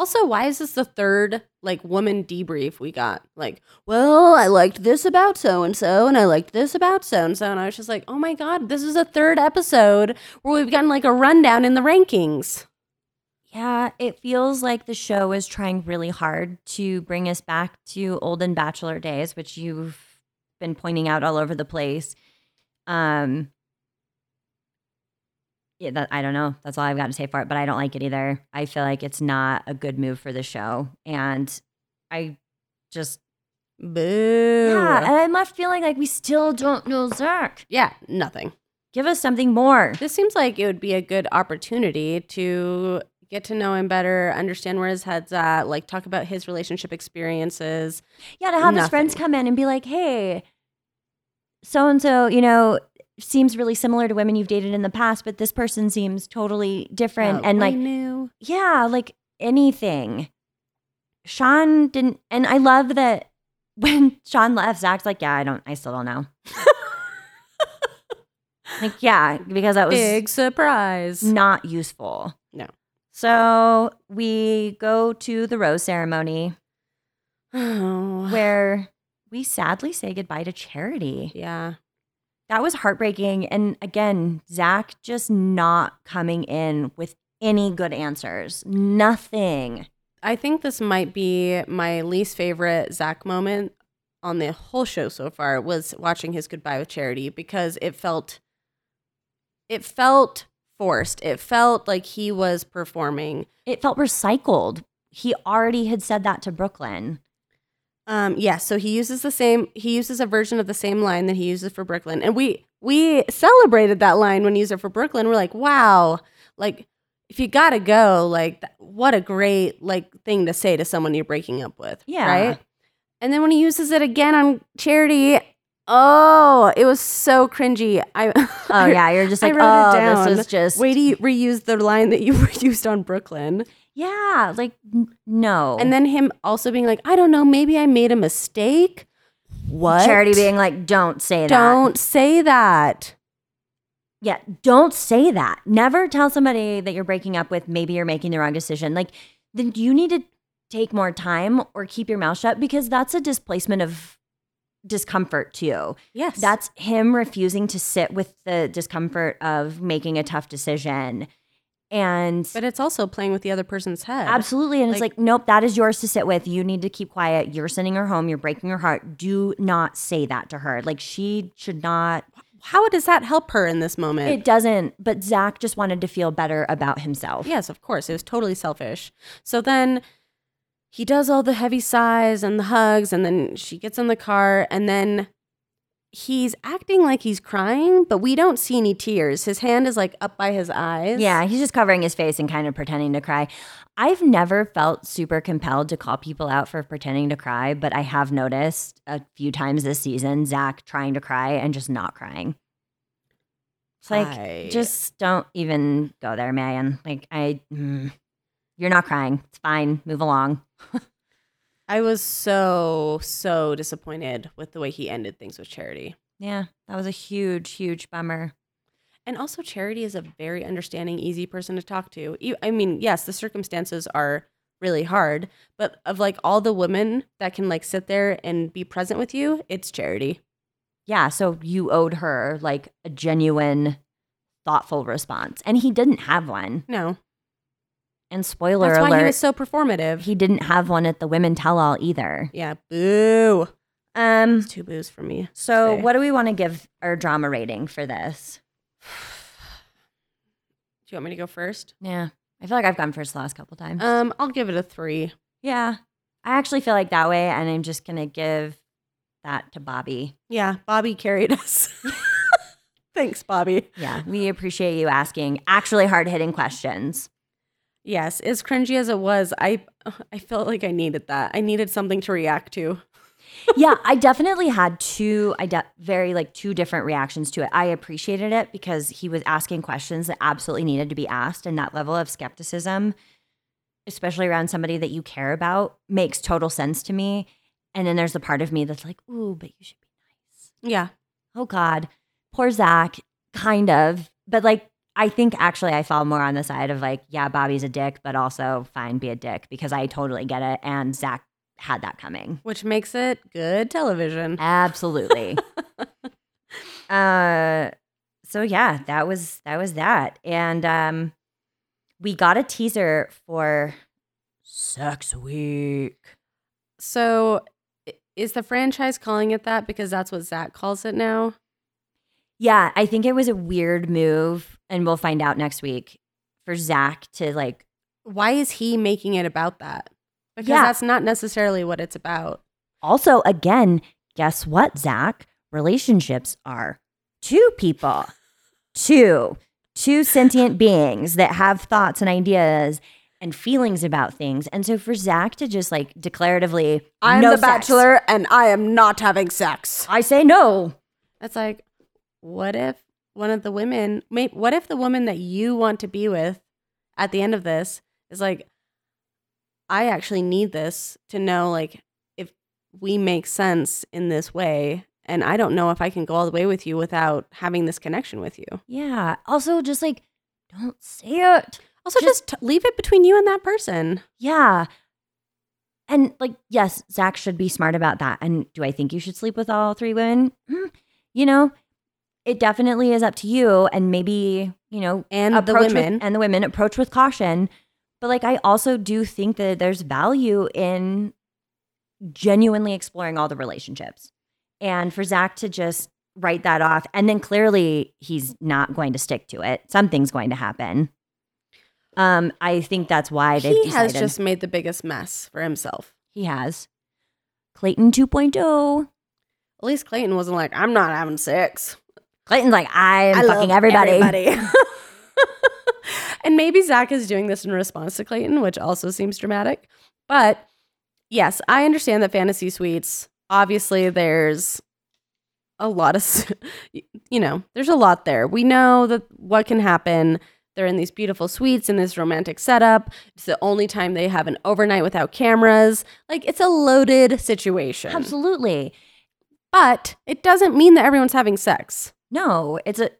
Also, why is this the third like woman debrief we got? Like, well, I liked this about so and so, and I liked this about so and so, and I was just like, oh my god, this is a third episode where we've gotten like a rundown in the rankings. Yeah, it feels like the show is trying really hard to bring us back to olden bachelor days, which you've been pointing out all over the place. Um yeah, that I don't know. That's all I've got to say for it, but I don't like it either. I feel like it's not a good move for the show. And I just Boo. yeah, and I'm left feeling like we still don't know Zach. yeah, nothing. Give us something more. This seems like it would be a good opportunity to get to know him better, understand where his head's at, like talk about his relationship experiences. Yeah, to have his friends come in and be like, hey, so and so, you know, seems really similar to women you've dated in the past, but this person seems totally different. Oh, and like, knew. yeah, like anything. Sean didn't, and I love that [laughs] when Sean left, Zach's like, yeah, I don't, I still don't know. [laughs] Like, yeah, because that was Big surprise. not useful. No. So we go to the rose ceremony Oh. [sighs] where we sadly say goodbye to Charity. Yeah. That was heartbreaking. And again, Zach just not coming in with any good answers. Nothing. I think this might be my least favorite Zach moment on the whole show so far was watching his goodbye with Charity because it felt it felt forced. It felt like he was performing. It felt recycled. He already had said that to Brooklyn. Um yeah, so he uses the same he uses a version of the same line that he uses for Brooklyn. And we we celebrated that line when he used it for Brooklyn. We're like, "Wow, like if you got to go, like what a great like thing to say to someone you're breaking up with." Yeah. Right? And then when he uses it again on Charity, oh, it was so cringy. I [laughs] Oh, yeah. You're just like, I wrote oh, it down. this is just. Wait till you reuse the line that you [laughs] used on Brooklyn. Yeah. Like, n- no. And then him also being like, I don't know, maybe I made a mistake. What? Charity being like, don't say that. Don't say that. Yeah, don't say that. Never tell somebody that you're breaking up with, maybe you're making the wrong decision. Like, then you need to take more time or keep your mouth shut because that's a displacement of discomfort too. Yes. That's him refusing to sit with the discomfort of making a tough decision. And but it's also playing with the other person's head. absolutely. And it's Like- like, nope, that is yours to sit with. You need to keep quiet. You're sending her home. You're breaking her heart. Do not say that to her. Like, she should not. How does that help her in this moment? It doesn't. But Zach just wanted to feel better about himself. Yes, of course. It was totally selfish. So then he does all the heavy sighs and the hugs, and then she gets in the car, and then he's acting like he's crying, but we don't see any tears. His hand is like up by his eyes. Yeah, he's just covering his face and kind of pretending to cry. I've never felt super compelled to call people out for pretending to cry, but I have noticed a few times this season Zach trying to cry and just not crying. It's like, I- just don't even go there, man. Like, I, mm, you're not crying. It's fine. Move along. [laughs] I was so, so disappointed with the way he ended things with Charity. Yeah, that was a huge, huge bummer. And also, Charity is a very understanding, easy person to talk to. I mean, yes, the circumstances are really hard, but of like all the women that can like sit there and be present with you, it's Charity. Yeah, so you owed her like a genuine, thoughtful response. And he didn't have one. No, And spoiler that's why alert, he was so performative. he didn't have one at the women tell all either. yeah, boo. Um Two boos for me. so today. what do we want to give our drama rating for this? [sighs] Do you want me to go first? Yeah. I feel like I've gone first the last couple times. Um, I'll give it a three. yeah. I actually feel like that way and I'm just going to give that to Bobby. Yeah, Bobby carried [laughs] us. [laughs] Thanks, Bobby. Yeah, we appreciate you asking actually hard-hitting questions. Yes, as cringy as it was, I I felt like I needed that. I needed something to react to. yeah, I definitely had two, I de- very like two different reactions to it. I appreciated it because he was asking questions that absolutely needed to be asked, and that level of skepticism, especially around somebody that you care about, makes total sense to me. And then there's the part of me that's like, ooh, but you should be nice. Yeah. Oh God, poor Zach, kind of, but like. I think actually I fall more on the side of like, yeah, Bobby's a dick, but also fine, be a dick because I totally get it. And Zach had that coming. Which makes it good television. Absolutely. [laughs] uh so yeah, that was that was that. And um we got a teaser for Sex Week. So is the franchise calling it that because that's what Zach calls it now? Yeah, I think it was a weird move, and we'll find out next week for Zach to like Why is he making it about that? Because Yeah. that's not necessarily what it's about. also again, guess what, Zach? Relationships are two people. Two. Two sentient beings that have thoughts and ideas and feelings about things. And so for Zach to just like declaratively, I'm no the sex. bachelor and I am not having sex. I say no. That's like, what if one of the women, what if the woman that you want to be with at the end of this is like, I actually need this to know, like, if we make sense in this way and I don't know if I can go all the way with you without having this connection with you. Yeah. Also, just like, don't say it. Also, just, t- leave it between you and that person. Yeah. And like, yes, Zach should be smart about that. And do I think you should sleep with all three women? Mm, you know, it definitely is up to you. And maybe, you know, And the approach with- women. and the women approach with caution. But like, I also do think that there's value in genuinely exploring all the relationships. And for Zach to just write that off, and then clearly he's not going to stick to it. Something's going to happen. Um, I think that's why they've he decided. has just made the biggest mess for himself. He has. Clayton oh. 2.0. At least Clayton wasn't like, I'm not having sex. Clayton's like, I'm I fucking everybody. everybody. [laughs] [laughs] and maybe Zach is doing this in response to Clayton, which also seems dramatic. But yes, I understand that fantasy suites, obviously, there's a lot of, [laughs] you know, there's a lot there. We know that what can happen. They're in these beautiful suites in this romantic setup. It's the only time they have an overnight without cameras. Like, it's a loaded situation. Absolutely. But it doesn't mean that everyone's having sex. No, it's a,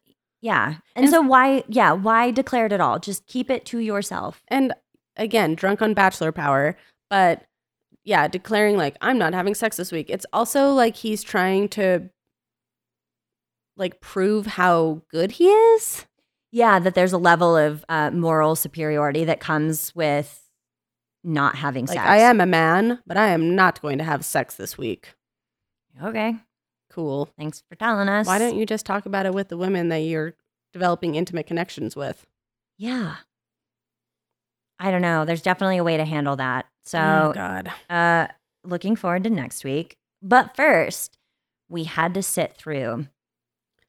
yeah. And, And- so why, yeah, why declare it at all? Just keep it to yourself. and again, drunk on bachelor power, but yeah, declaring like I'm not having sex this week. It's also like he's trying to like prove how good he is. Yeah, that there's a level of uh, moral superiority that comes with not having Like sex. I am a man, but I am not going to have sex this week. Okay. Cool. Thanks for telling us. Why don't you just talk about it with the women that you're developing intimate connections with? Yeah. I don't know. There's definitely a way to handle that. So, oh God. uh, looking forward to next week. But first, we had to sit through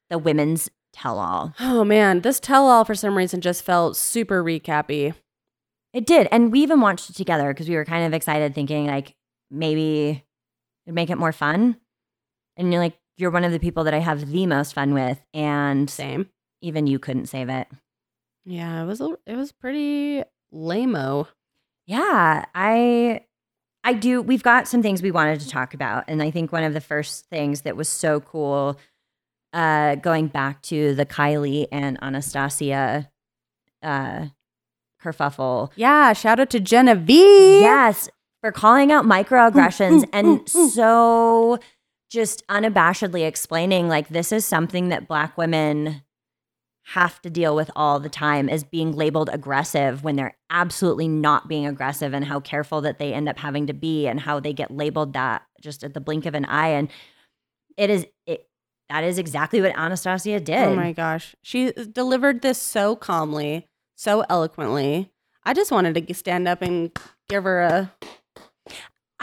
the women's tell all. Oh man, this tell all for some reason just felt super recappy. It did. And we even watched it together because we were kind of excited, thinking like maybe it'd make it more fun. And you're like, you're one of the people that I have the most fun with. And Same. even you couldn't save it. Yeah, it was a, it was pretty lameo. Yeah, I I do we've got some things we wanted to talk about and I think one of the first things that was so cool uh going back to the Kylee and Anastasia uh kerfuffle. Yeah, shout out to Genevieve. Yes, for calling out microaggressions ooh, and ooh, ooh. so just unabashedly explaining like this is something that black women have to deal with all the time is being labeled aggressive when they're absolutely not being aggressive and how careful that they end up having to be and how they get labeled that just at the blink of an eye and it is it that is exactly what Anastasia did. Oh my gosh. She delivered this so calmly, so eloquently. I just wanted to stand up and give her a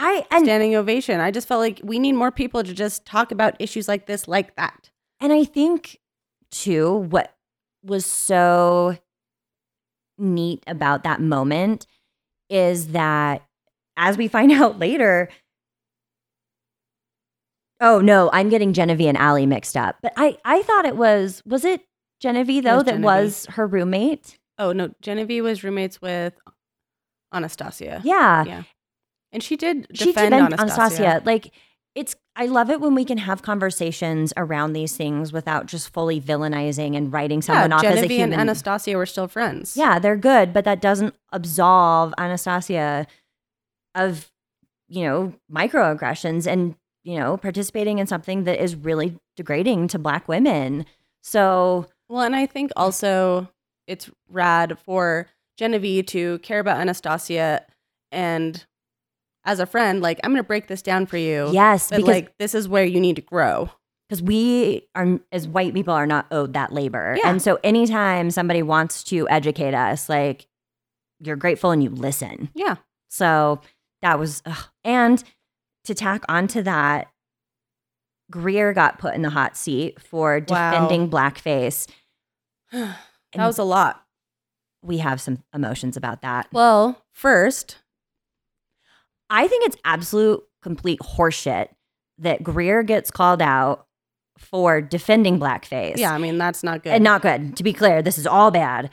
I and standing ovation. I just felt like we need more people to just talk about issues like this like that. And I think, too, what was so neat about that moment is that as we find [laughs] out later, oh no, I'm getting Genevieve and Allie mixed up. But I, I thought it was, was it Genevieve though was that Genevieve. was her roommate? Oh no, Genevieve was roommates with Anastasia. Yeah. Yeah. And she did she defend defend Anastasia. Anastasia. Like it's I love it when we can have conversations around these things without just fully villainizing and writing someone yeah, off as a Genevieve human. and Anastasia were still friends. Yeah, they're good, but that doesn't absolve Anastasia of, you know, microaggressions and, you know, participating in something that is really degrading to black women. So, Well, and I think also it's rad for Genevieve to care about Anastasia and as a friend, like, I'm going to break this down for you. yes, But because like, this is where you need to grow. because we are as white people are not owed that labor. Yeah. And so anytime somebody wants to educate us, like you're grateful and you listen. Yeah. So that was, ugh. and to tack onto that, Greer got put in the hot seat for Wow. defending blackface. [sighs] that was a lot. we have some emotions about that. Well, first, I think it's absolute complete horseshit that Greer gets called out for defending blackface. yeah, I mean, that's not good. And not good. To be clear, this is all bad.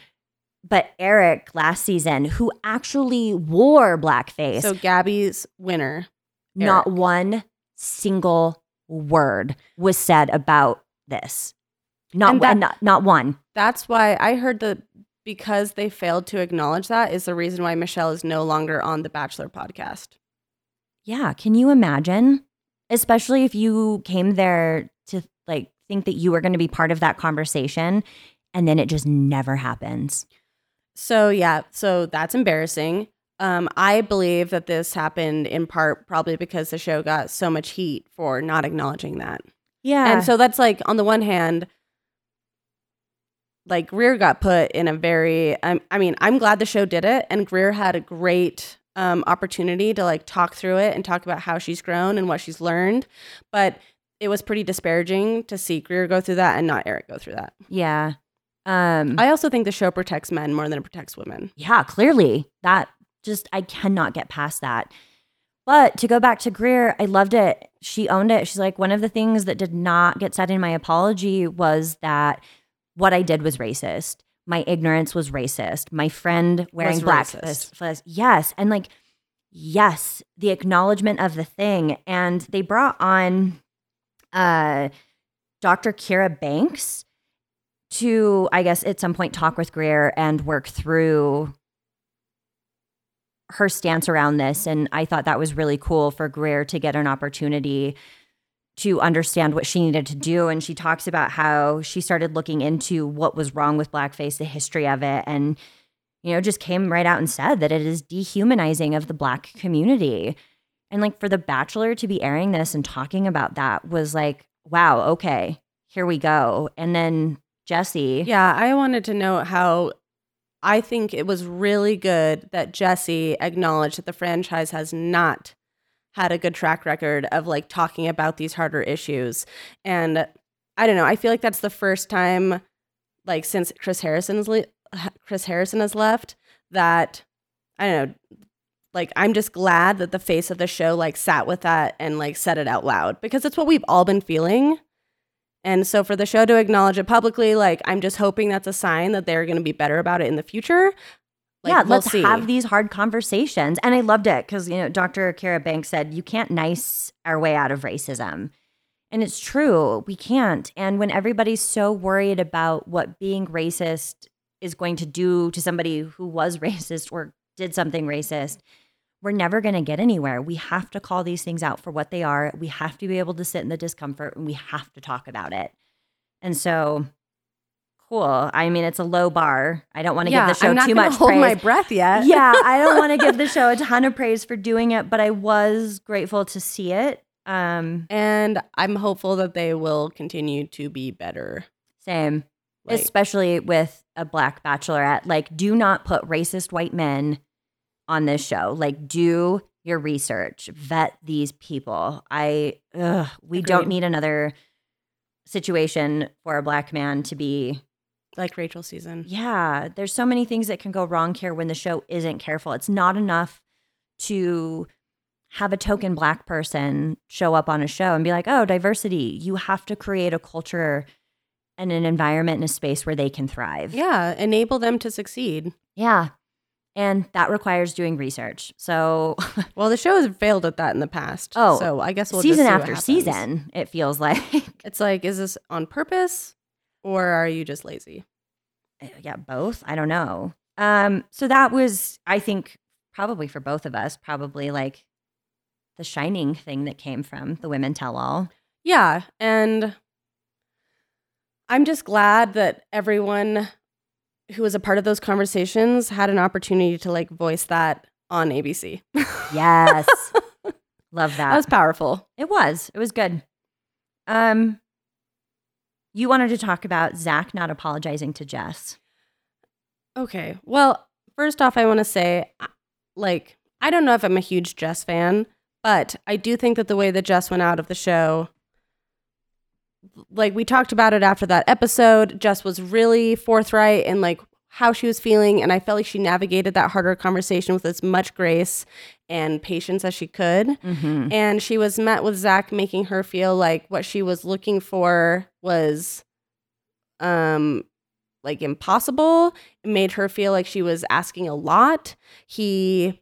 But Erich last season, who actually wore blackface, so Gabby's winner. not one single word was said about this. Not that- not, not one. That's why I heard that because they failed to acknowledge that is the reason why Michelle is no longer on the Bachelor podcast. Yeah, can you imagine? Especially if you came there to like think that you were going to be part of that conversation and then it just never happens. So yeah, so that's embarrassing. Um, I believe that this happened in part probably because the show got so much heat for not acknowledging that. Yeah. And so that's like on the one hand, like Greer got put in a very um, I mean, I'm glad the show did it and Greer had a great um, opportunity to like talk through it and talk about how she's grown and what she's learned. But it was pretty disparaging to see Greer go through that and not Erich go through that. yeah. Um I also think the show protects men more than it protects women. yeah, clearly. That just I cannot get past that. But to go back to Greer, I loved it. She owned it. She's like, one of the things that did not get said in my apology was that what I did was racist. My ignorance was racist. My friend wearing black was yes. And like, yes, the acknowledgement of the thing. And they brought on uh Dr. Kira Banks to, I guess, at some point talk with Greer and work through her stance around this. And I thought that was really cool for Greer to get an opportunity to understand what she needed to do. And she talks about how she started looking into what was wrong with blackface, the history of it, and, you know, just came right out and said that it is dehumanizing of the black community. And like for The Bachelor to be airing this and talking about that was like, wow, okay, here we go. And then Jesse. Yeah, I wanted to know how I think it was really good that Jesse acknowledged that the franchise has not had a good track record of like talking about these harder issues. And I don't know, I feel like that's the first time like since Chris Harrison's le- Chris Harrison has left that I don't know like I'm just glad that the face of the show like sat with that and like said it out loud because it's what we've all been feeling. And so for the show to acknowledge it publicly, like I'm just hoping that's a sign that they're going to be better about it in the future. Like, yeah, we'll let's see. have these hard conversations. And I loved it because, you know, Dr. Kira Banks said, you can't nice our way out of racism. And it's true, we can't. And when everybody's so worried about what being racist is going to do to somebody who was [laughs] racist or did something racist, we're never going to get anywhere. We have to call these things out for what they are. We have to be able to sit in the discomfort and we have to talk about it. And so, cool. I mean, it's a low bar. I don't want to yeah, give the show I'm not too much hold praise my breath yet. yeah, I don't want to give the [laughs] show a ton of praise for doing it, but I was grateful to see it. Um, and I'm hopeful that they will continue to be better. same, Like, especially with a black bachelorette. Like, do not put racist white men on this show. Like, do your research, vet these people. I, ugh, we don't need another situation for a black man to be like Rachel season. Yeah, there's so many things that can go wrong here when the show isn't careful. It's not enough to have a token black person show up on a show and be like, "Oh, diversity." You have to create a culture and an environment and a space where they can thrive. Yeah, enable them to succeed. Yeah. And that requires doing research. So, [laughs] Well, the show has failed at that in the past. Oh, so I guess we'll just season after season, it feels [laughs] like. It's like, is this on purpose, or are you just lazy? yeah, both. I don't know. Um, so that was, I think, probably for both of us, probably like the shining thing that came from the women tell all. Yeah, and I'm just glad that everyone who was a part of those conversations had an opportunity to like voice that on ABC. Yes. [laughs] Love that. that was powerful. it was. It was good. Um you wanted to talk about Zach not apologizing to Jess. Okay. Well, first off, I want to say, uh, like, I don't know if I'm a huge Jess fan, but I do think that the way that Jess went out of the show, like, we talked about it after that episode, Jess was really forthright and like how she was feeling. And I felt like she navigated that harder conversation with as much grace and patience as she could. Mm-hmm. And she was met with Zach making her feel like what she was looking for was um like impossible. It made her feel like she was asking a lot. He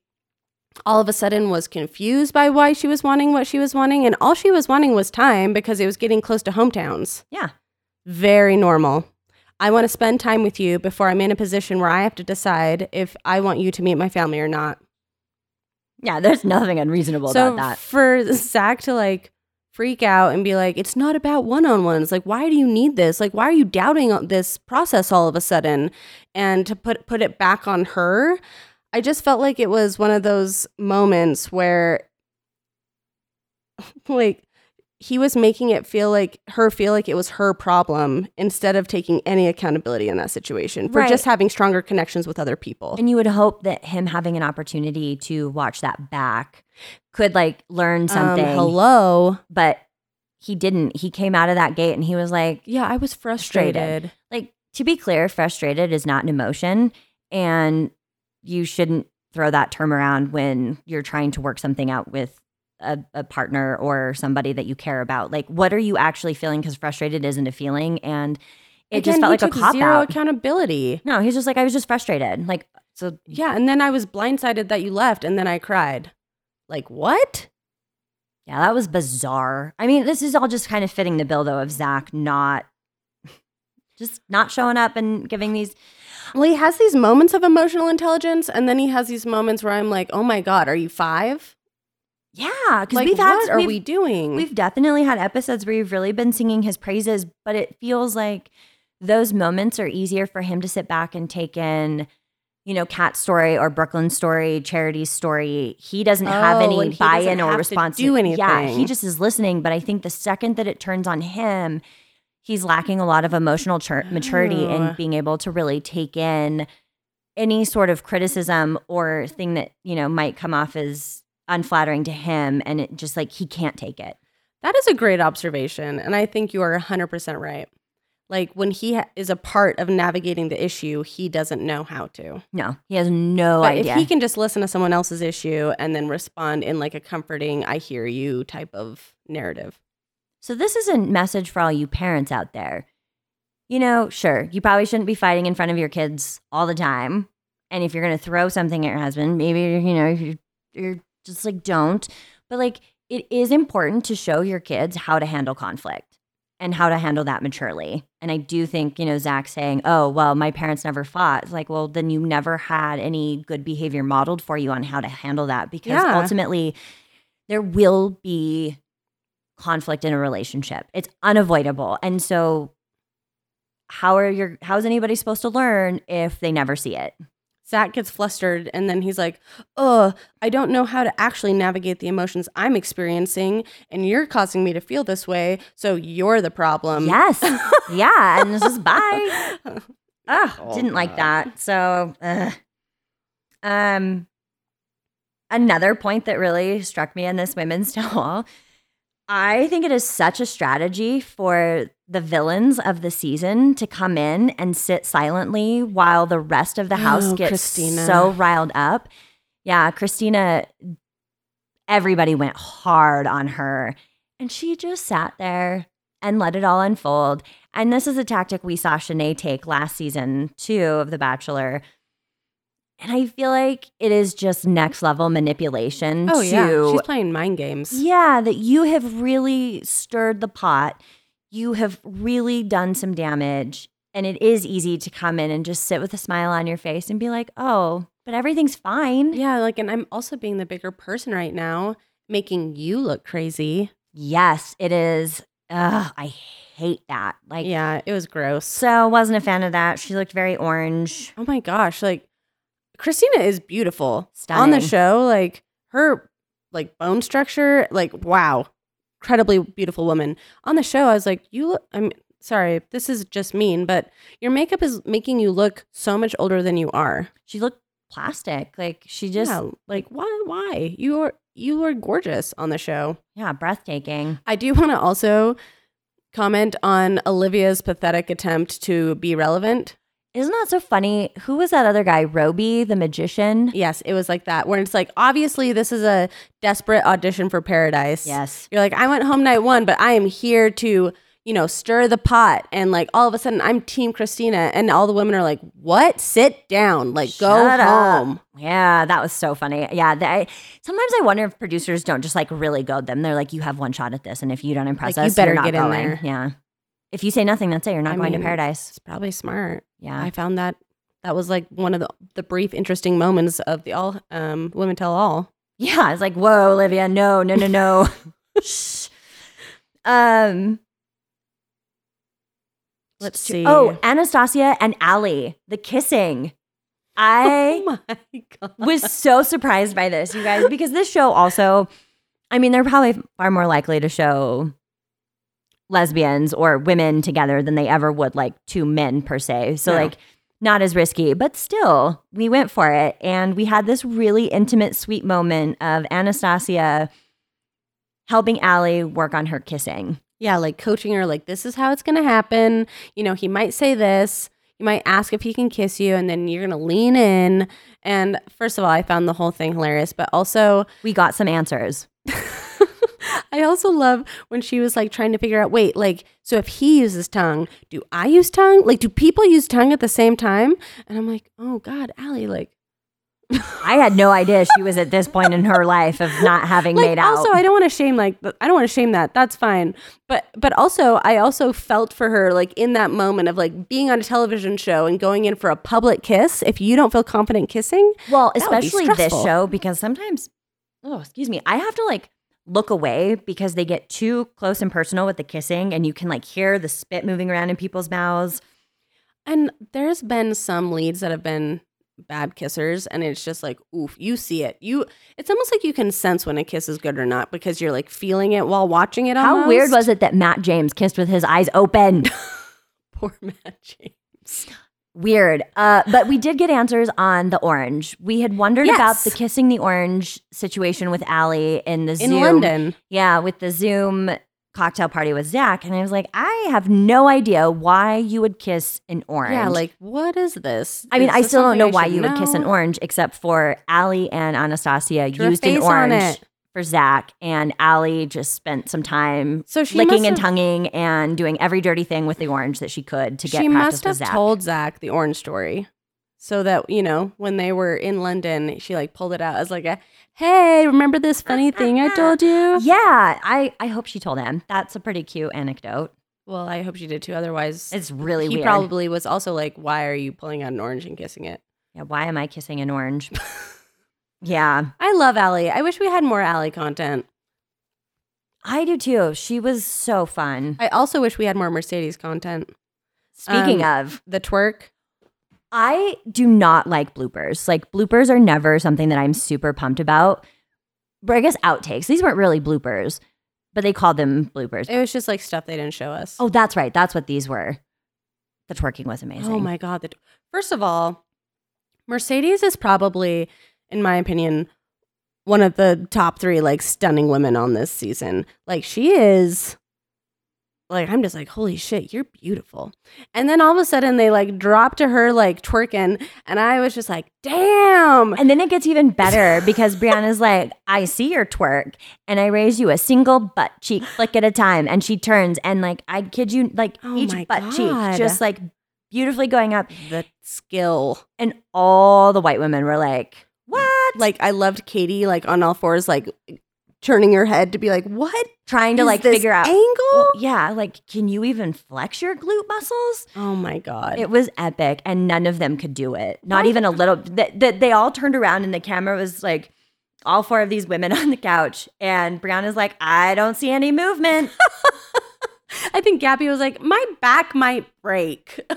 all of a sudden was confused by why she was wanting what she was wanting. And all she was wanting was time because it was getting close to hometowns. Yeah. Very normal. I want to spend time with you before I'm in a position where I have to decide if I want you to meet my family or not. Yeah, there's nothing unreasonable so about that. for Zach to like freak out and be like, it's not about one on ones. Like, why do you need this? Like, why are you doubting this process all of a sudden? And to put put it back on her, I just felt like it was one of those moments where [laughs] like he was making it feel like her feel like it was her problem instead of taking any accountability in that situation for Right. just having stronger connections with other people. And you would hope that him having an opportunity to watch that back could like learn Um, something. hello. But he didn't. He came out of that gate and he was like, Yeah, I was frustrated. Frustrated. like to be clear, frustrated is not an emotion and you shouldn't throw that term around when you're trying to work something out with a, a partner or somebody that you care about. Like what are you actually feeling? Because frustrated isn't a feeling and it just felt like a cop zero out. accountability. no, he's just like, I was just frustrated. Like, so Yeah, and then I was blindsided that you left, and then I cried. Like what? Yeah, that was bizarre. I mean, this is all just kind of fitting the bill, though, of Zach not [laughs] just not showing up and giving these. Well, he has these moments of emotional intelligence, and then he has these moments where I'm like, "Oh my god, are you five? Yeah, because Like, we've had what are we've, doing? we've definitely had episodes where you've really been singing his praises, but it feels like those moments are easier for him to sit back and take in. You know, Cat's story or Brooklyn's story, Charity's story. He doesn't have Oh, any buy-in or have to response. do Yeah, he just is listening. But I think the second that it turns on him, he's lacking a lot of emotional tur- maturity Oh. and being able to really take in any sort of criticism or thing that you know might come off as unflattering to him and it just like he can't take it that is a great observation, and I think you are 100 percent right. Like when he ha- is a part of navigating the issue, he doesn't know how to. no he has no but idea if he can just listen to someone else's issue and then respond in like a comforting "I hear you" type of narrative. so this is a message for all you parents out there you know sure you probably shouldn't be fighting in front of your kids all the time and if you're going to throw something at your husband maybe you know you're, you're just like don't but like it is important to show your kids how to handle conflict and how to handle that maturely. And I do think, you know, Zach saying, oh, well, my parents never fought. It's like, well, then you never had any good behavior modeled for you on how to handle that because Yeah. ultimately there will be conflict in a relationship. It's unavoidable. And so how are your how is anybody supposed to learn if they never see it? Zach gets flustered and then he's like, Oh, I don't know how to actually navigate the emotions I'm experiencing, and you're causing me to feel this way. So you're the problem. yes. [laughs] yeah. And this is bye. [laughs] Ah, Oh, didn't like that. So, uh, um, another point that really struck me in this women's [laughs] tell all, I think it is such a strategy for the villains of the season to come in and sit silently while the rest of the house Oh, gets Christina. so riled up. Yeah, Christina, everybody went hard on her, and she just sat there and let it all unfold. And this is a tactic we saw Shanae take last season too of The Bachelor. And I feel like it is just next level manipulation. Oh, to, yeah. She's playing mind games. yeah, that you have really stirred the pot. You have really done some damage. And it is easy to come in and just sit with a smile on your face and be like, oh, but everything's fine. Yeah. Like, and I'm also being the bigger person right now, making you look crazy. Yes, it is. Ugh, I hate that. Like, yeah. It was gross. so wasn't a fan of that. She looked very orange. Oh my gosh. Like, Christina is beautiful on the show. Like, her like bone structure, like, wow. Incredibly beautiful woman. On the show, I was like, you I'm sorry, this is just mean, but your makeup is making you look so much older than you are. She looked plastic. Like she just, yeah, like why? Why you are you are gorgeous on the show. Yeah, breathtaking. I do want to also comment on Olivia's pathetic attempt to be relevant. Isn't that so funny? Who was that other guy? Roby, the magician? Yes, it was like that, where it's like obviously this is a desperate audition for Paradise. Yes. you're like I went home night one, but I am here to you know, stir the pot. And like all of a sudden I'm team Christina and all the women are like, what? Sit down. Like go up. home. Yeah, that was so funny. Yeah, they, sometimes I wonder if producers don't just like really goad them. They're like, you have one shot at this, and if you don't impress Like, you us, better you're not get in going. there. Yeah. If you say nothing, that's it. You're not I going mean, to paradise. It's probably smart. Yeah. I found that that was like one of the, the brief interesting moments of the all um women tell all. Yeah, it's like, whoa, Olivia, no, no, no, no. [laughs] Shh. um, Let's see. oh, Anastasia and Aly, the kissing. I [laughs] oh my god. was so surprised by this, you guys, because this show also, I mean, they're probably far more likely to show lesbians or women together than they ever would like two men per se. So, No. like, not as risky, but still, we went for it. And we had this really intimate, sweet moment of Anastasia helping Aly work on her kissing. Yeah, like coaching her, like, this is how it's going to happen. You know, he might say this. You might ask if he can kiss you, and then you're going to lean in. And first of all, I found the whole thing hilarious, but also, We got some answers. [laughs] I also love when she was like trying to figure out wait, like, so if he uses tongue, do I use tongue? Like, do people use tongue at the same time? And I'm like, oh God, Aly, like, I had no idea she was at this point in her life of not having like made out. also i don't want to shame like i don't want to shame that that's fine but but also i also felt for her like in that moment of like being on a television show and going in for a public kiss if you don't feel confident kissing Well, That would be especially this show because sometimes, oh, excuse me, I have to like look away because they get too close and personal with the kissing, and you can like hear the spit moving around in people's mouths. and there's been some leads that have been bad kissers and it's just like oof you see it you it's almost like you can sense when a kiss is good or not because you're like feeling it while watching it How weird was it that Matt James kissed with his eyes open? [laughs] poor matt james weird. Uh, but we did get answers on the orange. We had wondered about the kissing the orange situation with Aly in the in Zoom. london Yeah, with the Zoom cocktail party with Zach. And I was like, I have no idea why you would kiss an orange. yeah like what is this I mean, Is I still don't know why you would kiss an orange, except for Aly and Anastasia Drew used an orange. For Zach, and Aly just spent some time So she licking and tonguing and doing every dirty thing with the orange that she could to get she practice must have with Zach. told Zach the orange story, so that you know when they were in London, she like pulled it out as like a, "Hey, remember this funny [laughs] thing I told you?" yeah, I, I hope she told him. That's a pretty cute anecdote. Well, I hope she did too. Otherwise, It's really he weird. probably was also like, "Why are you pulling out an orange and kissing it?" yeah, why am I kissing an orange? [laughs] yeah, I love Aly. I wish we had more Aly content. I do too. She was so fun. I also wish we had more Mercedes content. Speaking Um, of, The twerk. I do not like bloopers. Like bloopers are never something that I'm super pumped about. But I guess outtakes. These weren't really bloopers, but they called them bloopers. It was just like stuff they didn't show us. Oh, that's right. That's what these were. The twerking was amazing. Oh my god! The, first of all, Mercedes is probably, in my opinion, one of the top three like stunning women on this season. Like she is. Like I'm just like holy shit, you're beautiful. And then all of a sudden they like drop to her like twerking, and I was just like, damn. And then it gets even better because Brianna's like, I see your twerk and I raise you a single butt cheek flick at a time. And she turns and like, I kid you, like Oh each butt God. cheek just like beautifully going up. the skill. And all the white women were like, what? Like I loved Kaity like on all fours, like turning her head to be like, what? trying to like figure out. angle. Well, yeah, like, can you even flex your glute muscles? oh my god. It was epic, and none of them could do it. Not Why- even a little. That they, they all turned around, and the camera was like, all four of these women [laughs] on the couch, and Brianna's like, I don't see any movement. [laughs] I think Gabi was like, my back might break. [laughs]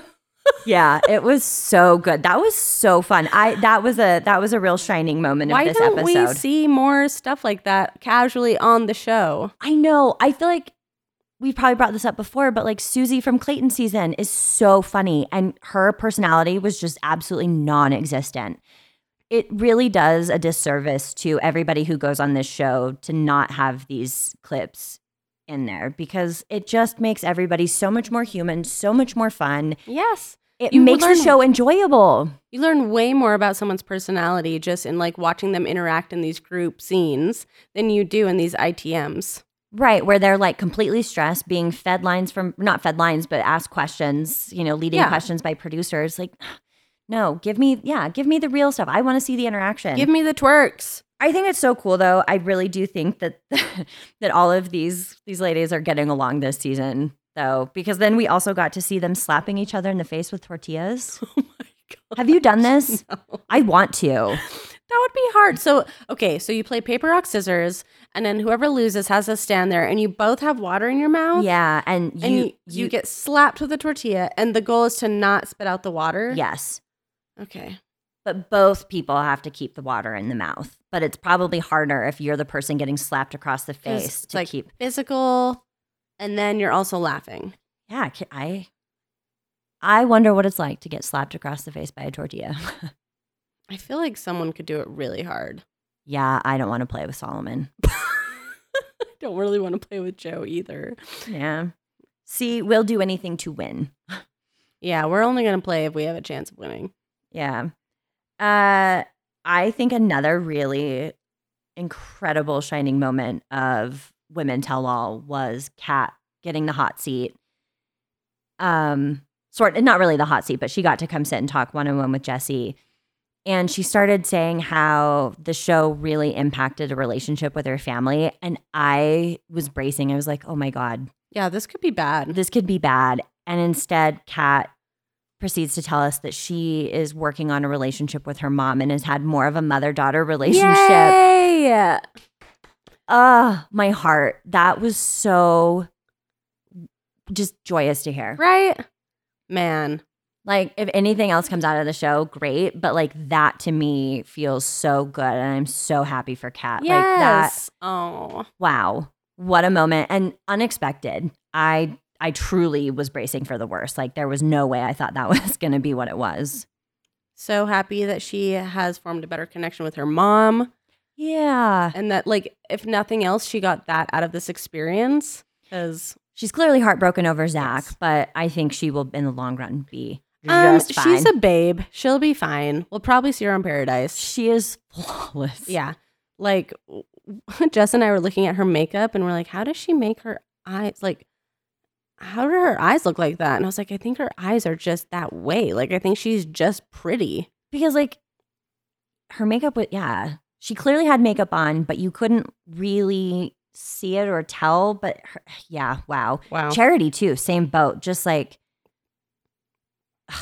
yeah, it was so good. That was so fun. I that was a that was a real shining moment Why of this don't episode. we see more stuff like that casually on the show? I know. I feel like we probably brought this up before, but like Susie from Clayton season is so funny and her personality was just absolutely non existent. It really does a disservice to everybody who goes on this show to not have these clips in there because it just makes everybody so much more human, so much more fun. Yes. It You makes the show enjoyable. You learn way more about someone's personality just in like watching them interact in these group scenes than you do in these ITMs. Right, where they're like completely stressed, being fed lines from not fed lines, but asked questions, you know, leading Yeah. questions by producers. Like, [sighs] no, give me, yeah, give me the real stuff. I want to see the interaction. Give me the twerks. I think it's so cool though. I really do think that [laughs] that all of these these ladies are getting along this season though, because then we also got to see them slapping each other in the face with tortillas. [laughs] Oh my god. Have you done this? [laughs] No. I want to. That would be hard. So, okay, so you play paper, rock, scissors, and then whoever loses has to stand there, and you both have water in your mouth. Yeah, and you And you, you, get slapped with a tortilla, and the goal is to not spit out the water. yes. Okay. But both people have to keep the water in the mouth. But it's probably harder if you're the person getting slapped across the face it's to like keep. physical, and then you're also laughing. Yeah, I I wonder what it's like to get slapped across the face by a tortilla. [laughs] I feel like someone could do it really hard. yeah, I don't want to play with Solomon. [laughs] I don't really want to play with Joe either. Yeah. See, we'll do anything to win. [laughs] Yeah, we're only gonna play if we have a chance of winning. Yeah. Uh I think another really incredible shining moment of Women Tell All was Kat getting the hot seat. Um sort not really the hot seat, but she got to come sit and talk one on one with Jesse. And she started saying how the show really impacted a relationship with her family. And I was bracing. I was like, oh my God, Yeah, this could be bad. this could be bad. And instead, Kat proceeds to tell us that she is working on a relationship with her mom and has had more of a mother daughter relationship. Yay! Ah, my heart. That was so just joyous to hear. Right? Man. Like, if anything else comes out of the show, great. But like that to me feels so good. And I'm so happy for Kat. Like that Yes. oh. wow what a moment and unexpected i i truly was bracing for the worst like there was no way i thought that [laughs] was going to be what it was So happy that she has formed a better connection with her mom. Yeah And that, like, if nothing else, she got that out of this experience. Because she's clearly heartbroken over zach Yes. but i think she will in the long run be um, she's a babe. She'll be fine. We'll probably see her on Paradise. she is flawless Yeah. Like, [laughs] Jess and I were looking at her makeup and we're like, how does she make her eyes? Like, how do her eyes look like that? And I was like, I think her eyes are just that way. Like, I think she's just pretty. because like her makeup was yeah she clearly had makeup on but you couldn't really see it or tell but her, [sighs] yeah wow Wow. charity too same boat just like [sighs]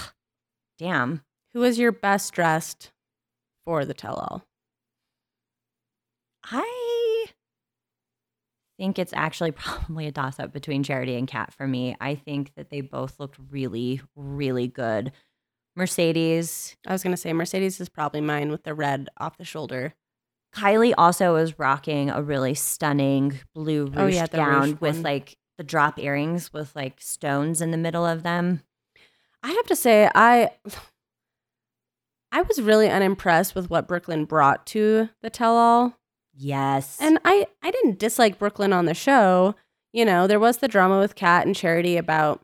damn Who was your best dressed for the tell all? i think it's actually [laughs] probably a toss up between charity and kat for me i think that they both looked really really good mercedes I was going to say Mercedes is probably mine with the red off the shoulder. Kylee also was rocking a really stunning blue oh, ruched Oh, yeah, gown with one. like the drop earrings with like stones in the middle of them. I have to say, I. I was really unimpressed with what Brooklyn brought to the tell all. Yes. And I, I didn't dislike Brooklyn on the show. You know, there was the drama with Kat and Charity about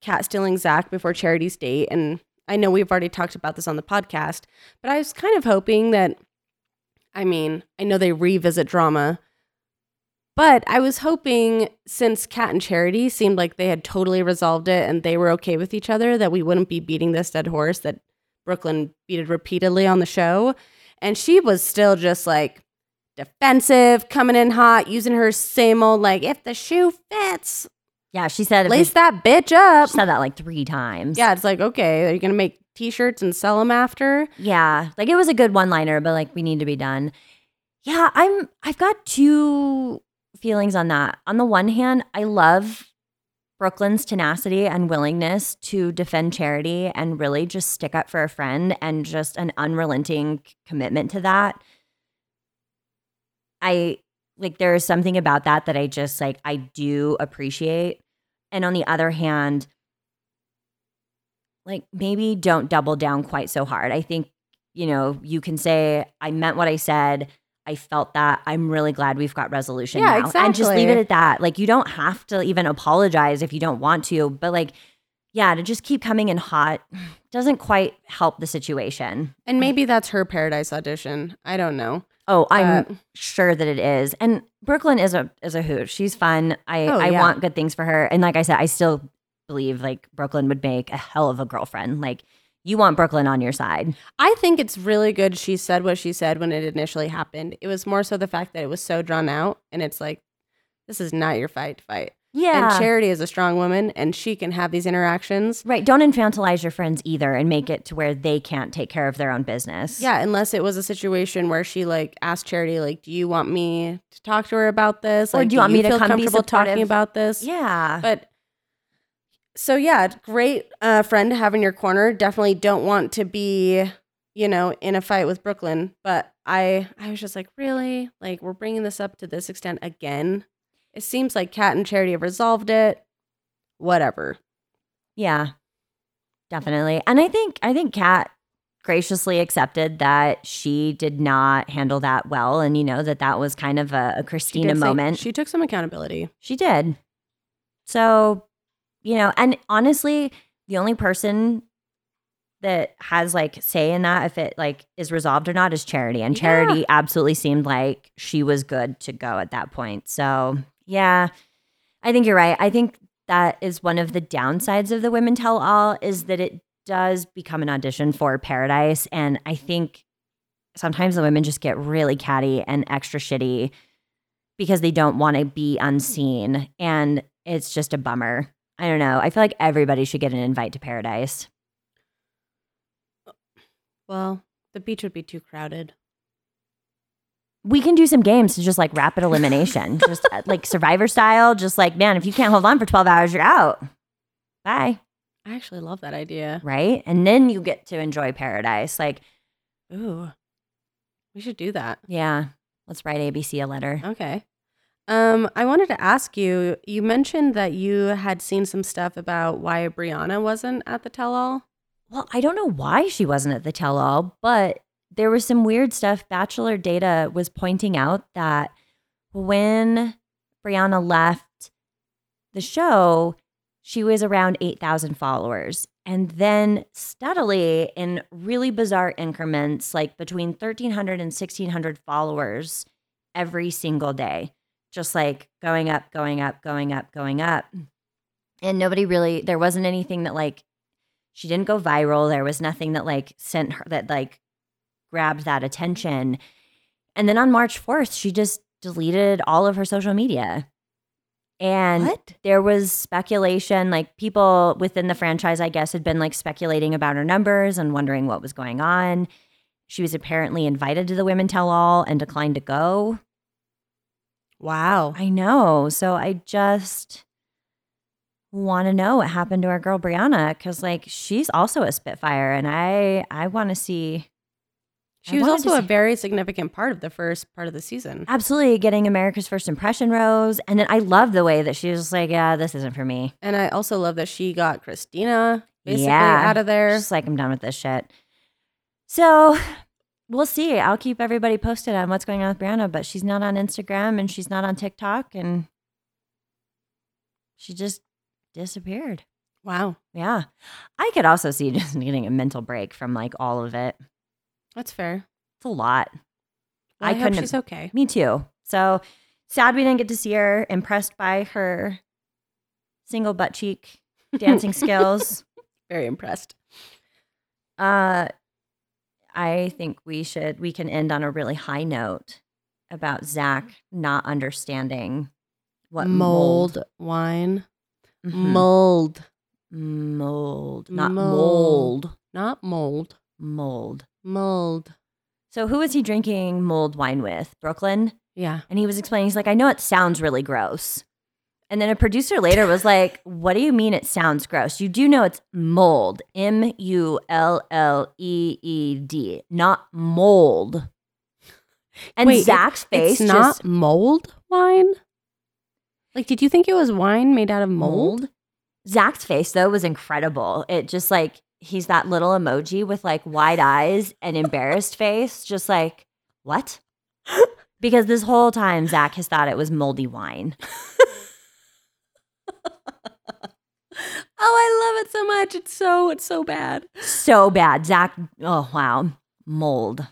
Kat stealing Zach before Charity's date. And I know we've already talked about this on the podcast, but I was kind of hoping that, I mean, I know they revisit drama, but I was hoping since Kat and Charity seemed like they had totally resolved it and they were okay with each other, that we wouldn't be beating this dead horse that Brooklyn beated repeatedly on the show. And she was still just like, defensive, coming in hot, using her same old like if the shoe fits, yeah, she said lace that bitch up. She said that like three times. Yeah, it's like okay, are you gonna make t-shirts and sell them after? Yeah. Like it was a good one liner, but like we need to be done. Yeah, I'm I've got two feelings on that. On the one hand, I love Brooklyn's tenacity and willingness to defend charity and really just stick up for a friend and just an unrelenting commitment to that. I like there is something about that that I just like I do appreciate. And on the other hand, like maybe don't double down quite so hard. I think, you know, you can say I meant what I said. I felt that. I'm really glad we've got resolution Yeah, now. And just leave it at that. Like you don't have to even apologize if you don't want to, but like yeah, to just keep coming in hot [sighs] doesn't quite help the situation. And maybe that's her paradise audition. I don't know. Oh, I'm But- sure that it is. And Brooklyn is a is a hoot. She's fun. I Oh, I yeah. want good things for her. And like I said, I still believe like Brooklyn would make a hell of a girlfriend. Like you want Brooklyn on your side. I think it's really good she said what she said when it initially happened. It was more so the fact that it was so drawn out and it's like this is not your fight to fight. Yeah. And Charity is a strong woman and she can have these interactions. right. Don't infantilize your friends either and make it to where they can't take care of their own business. Yeah, unless it was a situation where she like asked Charity like, "Do you want me to talk to her about this? Or Like, do you want me to feel come be comfortable talking about this?" Yeah. But so yeah, great uh, friend to have in your corner. Definitely don't want to be, you know, in a fight with Brooklyn. But I, I was just like, really, like we're bringing this up to this extent again. It seems like Kat and Charity have resolved it. Whatever. Yeah, definitely. And I think I think Kat graciously accepted that she did not handle that well, and you know that that was kind of a, a Christina did say- moment. she took some accountability. She did. So, you know, and honestly, the only person that has like say in that if it like is resolved or not is charity and Yeah. charity absolutely seemed like she was good to go at that point. So yeah i think you're right. I think that is one of the downsides of the women tell all is that it does become an audition for paradise and i think sometimes the women just get really catty and extra shitty because they don't want to be unseen and it's just a bummer i don't know i feel like everybody should get an invite to paradise Well, the beach would be too crowded. we can do some games to just like rapid elimination, [laughs] just uh, like survivor style. Just like, man, if you can't hold on for 12 hours, you're out. Bye. I actually love that idea. Right. And then you get to enjoy paradise. Like, Ooh, we should do that. yeah, let's write ABC a letter. Okay. Um, I wanted to ask you. You mentioned that you had seen some stuff about why Brianna wasn't at the tell-all. Well, I don't know why she wasn't at the tell all, but there was some weird stuff. Bachelor Data was pointing out that when Brianna left the show, she was around 8,000 followers. And then steadily, in really bizarre increments, like between 1,300 and 1,600 followers every single day, just like going up, going up, going up, going up. Mm. And nobody really, there wasn't anything that like she didn't go viral. There was nothing that like sent her that like grabbed that attention. And then on March 4th, she just deleted all of her social media. And What? there was speculation, like people within the franchise, I guess, had been like speculating about her numbers and wondering what was going on. She was apparently invited to the Women Tell All and declined to go. Wow. I know. So I just want to know what happened to our girl Brianna because like she's also a Spitfire and I I want to see I She was also a very significant part of the first part of the season. absolutely getting America's first impression rose and then I love the way that she was like yeah this isn't for me. And I also love that she got Christina basically Yeah. out of there. Just like I'm done with this shit. So we'll see. I'll keep everybody posted on what's going on with Brianna, but she's not on Instagram and she's not on TikTok and she just disappeared. Wow. Yeah. I could also see [laughs] just needing a mental break from like all of it. That's fair. It's a lot. Well, I I, hope couldn't she's okay. Me too. So sad we didn't get to see her. Impressed by her single butt cheek [laughs] dancing skills. Very impressed. Uh I think we should we can end on a really high note about Zach not understanding what mold, mold, wine. Mhm. Mold. mold, not Mold. mold, Not mold. mold. Mold. So who was he drinking mold wine with? Brooklyn? Yeah. And he was explaining, he's like, I know it sounds really gross. And then a producer later was like, What do you mean it sounds gross? You do know it's mold, M U L L E E D, not mold. And Wait, it- Zach's face it's not just mold wine? Like, did you think it was wine made out of mold? mold. Zach's face though was incredible. It just like he's that little emoji with like wide eyes and embarrassed [laughs] face, just like, what? Because this whole time Zach has thought it was moldy wine. [laughs] [laughs] Oh, I love it so much. It's so it's so bad. so bad. Zach, oh wow, mold.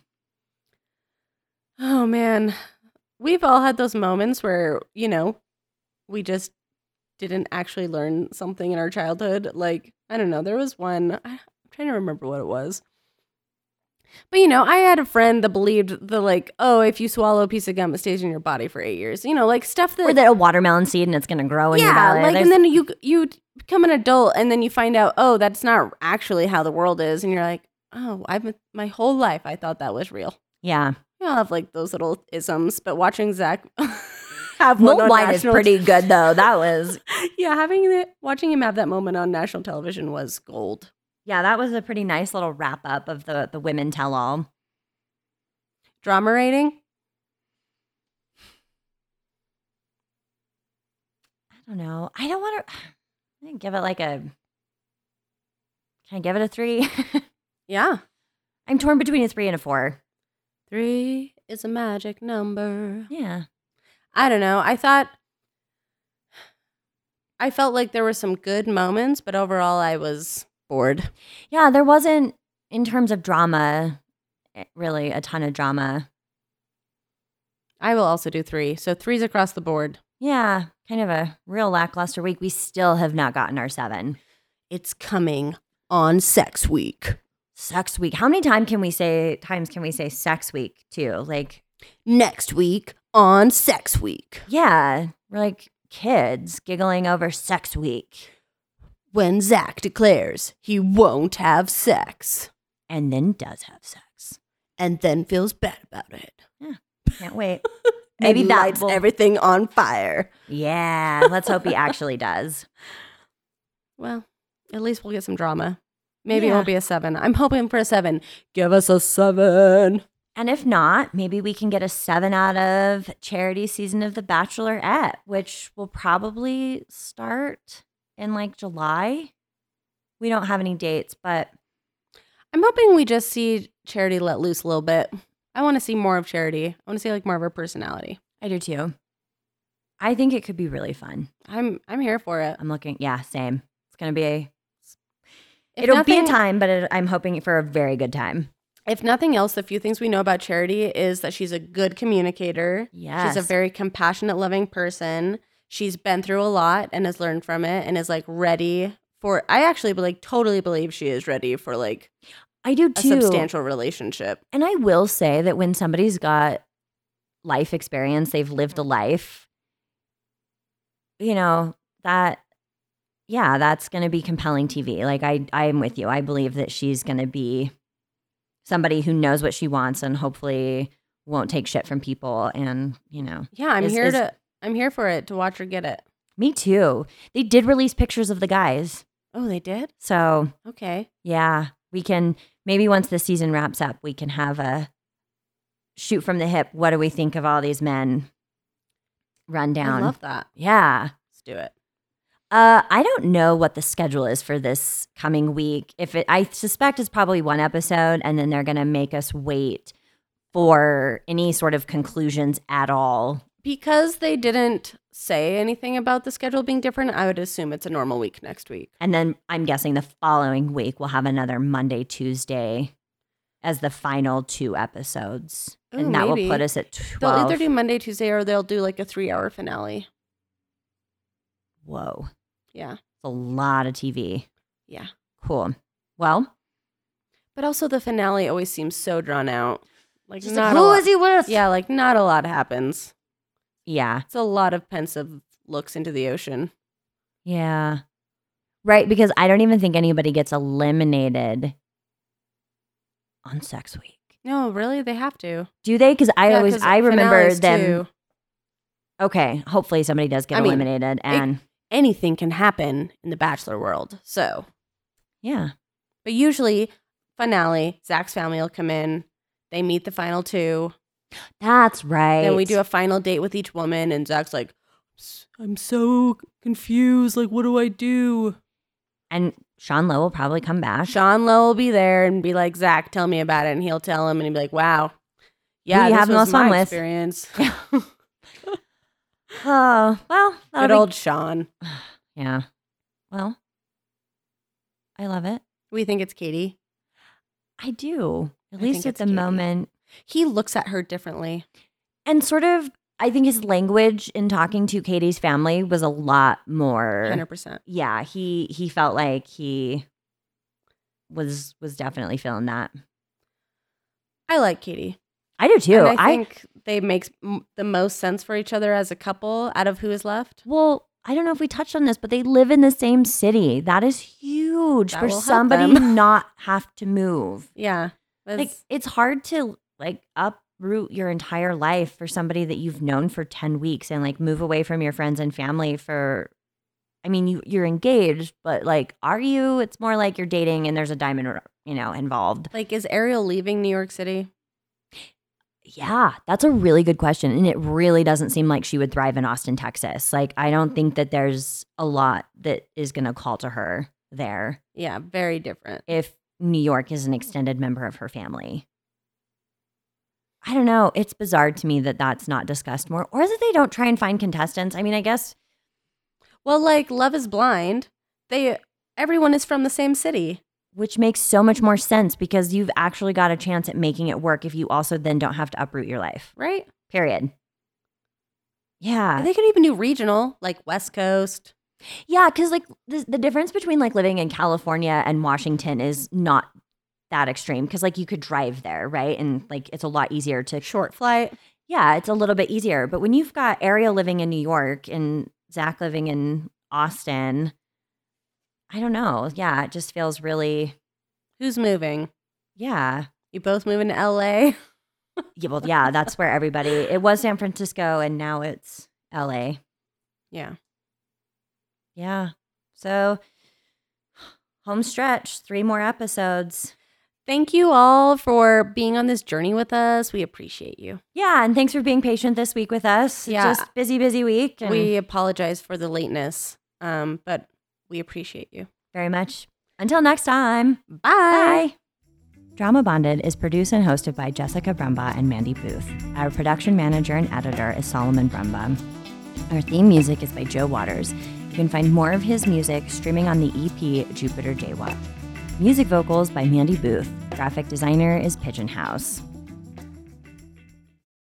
Oh Oh man, we've all had those moments where you know we just didn't actually learn something in our childhood. Like I don't know, there was one. I'm trying to remember what it was. But you know, I had a friend that believed the like, oh, if you swallow a piece of gum, it stays in your body for eight years. You know, like stuff that Or that a watermelon seed and it's gonna grow in your body. yeah, belly. like There's- and then you you become an adult and then you find out, oh, that's not actually how the world is, and you're like, oh, I've my whole life I thought that was real. yeah. You all have like those little isms, but watching Zach [laughs] have Mold wine is pretty good though. That [laughs] was yeah, having the watching him have that moment on national television was gold. Yeah, that was a pretty nice little wrap up of the the women tell all. Drama rating, I don't know. I don't want [sighs] to. Give it like a. Can I give it a three? [laughs] yeah, I'm torn between a three and a four. three is a magic number. Yeah. I don't know. I thought I felt like there were some good moments, but overall I was bored. Yeah, there wasn't in terms of drama eh, really a ton of drama. I will also do three. So threes across the board. Yeah, kind of a real lackluster week. We still have not gotten our seven. It's coming on sex week. Sex week. How many time can we say times can we say sex week too? Like, Next week on sex week. yeah, we're like kids giggling over sex week. When Zach declares he won't have sex And then does have sex. and then feels bad about it. Can't wait. [laughs] Maybe and that lights will- everything on fire. Yeah, let's hope he [laughs] actually does. Well, at least we'll get some drama. Maybe it won't be a seven. I'm hoping for a seven. Give us a seven. And if not, maybe we can get a seven out of charity season of The Bachelorette, which will probably start in like July. We don't have any dates, but I'm hoping we just see Charity let loose a little bit. I want to see more of Charity. I want to see like more of her personality. I do too. I think it could be really fun. I'm I'm here for it. I'm looking, yeah, same. It's gonna be a, If it'll be a time, but it, I'm hoping for a very good time. If nothing else, the few things we know about Charity is that she's a good communicator. Yes, She's a very compassionate, loving person. She's been through a lot and has learned from it and is like ready for I actually like totally believe she is ready for like I do a too. substantial relationship. And I will say that when somebody's got life experience, they've lived a mm-hmm. life, you know, that yeah, that's going to be compelling TV. Like I I'm with you. I believe that she's going to be somebody who knows what she wants and hopefully won't take shit from people and, you know. Yeah, I'm Is- here is- to I'm here for it to watch her get it. Me too. They did release pictures of the guys. Oh, they did? So, Okay. yeah, we can maybe once the season wraps up, we can have a shoot from the hip. What do we think of all these men run down? I love that. yeah. Let's do it. Uh, I don't know what the schedule is for this coming week. If it, I suspect it's probably one episode, and then they're gonna make us wait for any sort of conclusions at all. Because they didn't say anything about the schedule being different, I would assume it's a normal week next week. And then I'm guessing the following week we'll have another Monday, Tuesday as the final two episodes. Ooh, and that maybe. will put us at 12. They'll either do Monday, Tuesday, or they'll do like a three hour finale. Whoa. Yeah. It's a lot of TV. Yeah. Cool. Well, But also the finale always seems so drawn out. Like not like, who is he with? Yeah, like not a lot happens. Yeah. It's a lot of pensive looks into the ocean. Yeah. Right. Because I don't even think anybody gets eliminated on Sex Week. No, really, they have to. Do they? Because I Yeah, always I remember them. too. Okay, hopefully somebody does get I mean, eliminated, and Anything can happen in the Bachelor world. So, yeah, but usually finale, Zach's family will come in. They meet the final two. That's right. Then we do a final date with each woman, and Zach's like, I'm so confused. Like, what do I do? and Sean Lowe will probably come back. Sean Lowe will be there and be like, Zach, tell me about it. And he'll tell him, and he'll be like, wow. Yeah, you have most fun with?" experience. [laughs] Oh [laughs] well, Good be- old Sean. [sighs] yeah. Well, I love it. We think it's Kaity. I do. At I least at the Kaity. moment. He looks at her differently. and sort of I think his language in talking to Kaity's family was a lot more 100%. yeah, he he felt like he was was definitely feeling that. I like Katie. I do too. And I I, think they make m- the most sense for each other as a couple out of who is left. well, I don't know if we touched on this, but they live in the same city. That is huge That for somebody [laughs] not have to move. Yeah. Like it's hard to like uproot your entire life for somebody that you've known for 10 weeks and like move away from your friends and family for I mean, you you're engaged, but like are you? It's more like you're dating and there's a diamond, you know, involved. like, is Ariel leaving New York City? Yeah, that's a really good question. And it really doesn't seem like she would thrive in Austin, Texas. Like, I don't think that there's a lot that is going to call to her there Yeah, very different. if New York is an extended member of her family. I don't know. It's bizarre to me that that's not discussed more or that they don't try and find contestants. I mean, I guess, Well, like Love is Blind, they everyone is from the same city. which makes so much more sense because you've actually got a chance at making it work if you also then don't have to uproot your life. Right? Period. Yeah. They could even do regional, like West Coast. Yeah, because like the, the difference between like living in California and Washington is not that extreme because like you could drive there, right? And like it's a lot easier to Short flight. yeah, it's a little bit easier. But when you've got Ariel living in New York and Zach living in Austin, I don't know. Yeah, it just feels really Who's moving? yeah. You both moving to LA? [laughs] Yeah, well, yeah, that's where everybody. It was San Francisco, and now it's L.A. Yeah. Yeah, so home stretch, three more episodes. Thank you all for being on this journey with us. We appreciate you. Yeah, and thanks for being patient this week with us. Yeah. Just busy, busy week. And We apologize for the lateness, um, but we appreciate you. very much. Until next time. Bye. Bye. Drauma Bonded is produced and hosted by Jessica Brumbaugh and Mandy Booth. Our production manager and editor is Solomon Brumbaugh. Our theme music is by Joe Waters. You can find more of his music streaming on the EP Jupiter Jaywalk. Music vocals by Mandy Booth. Graphic designer is Pigeon House.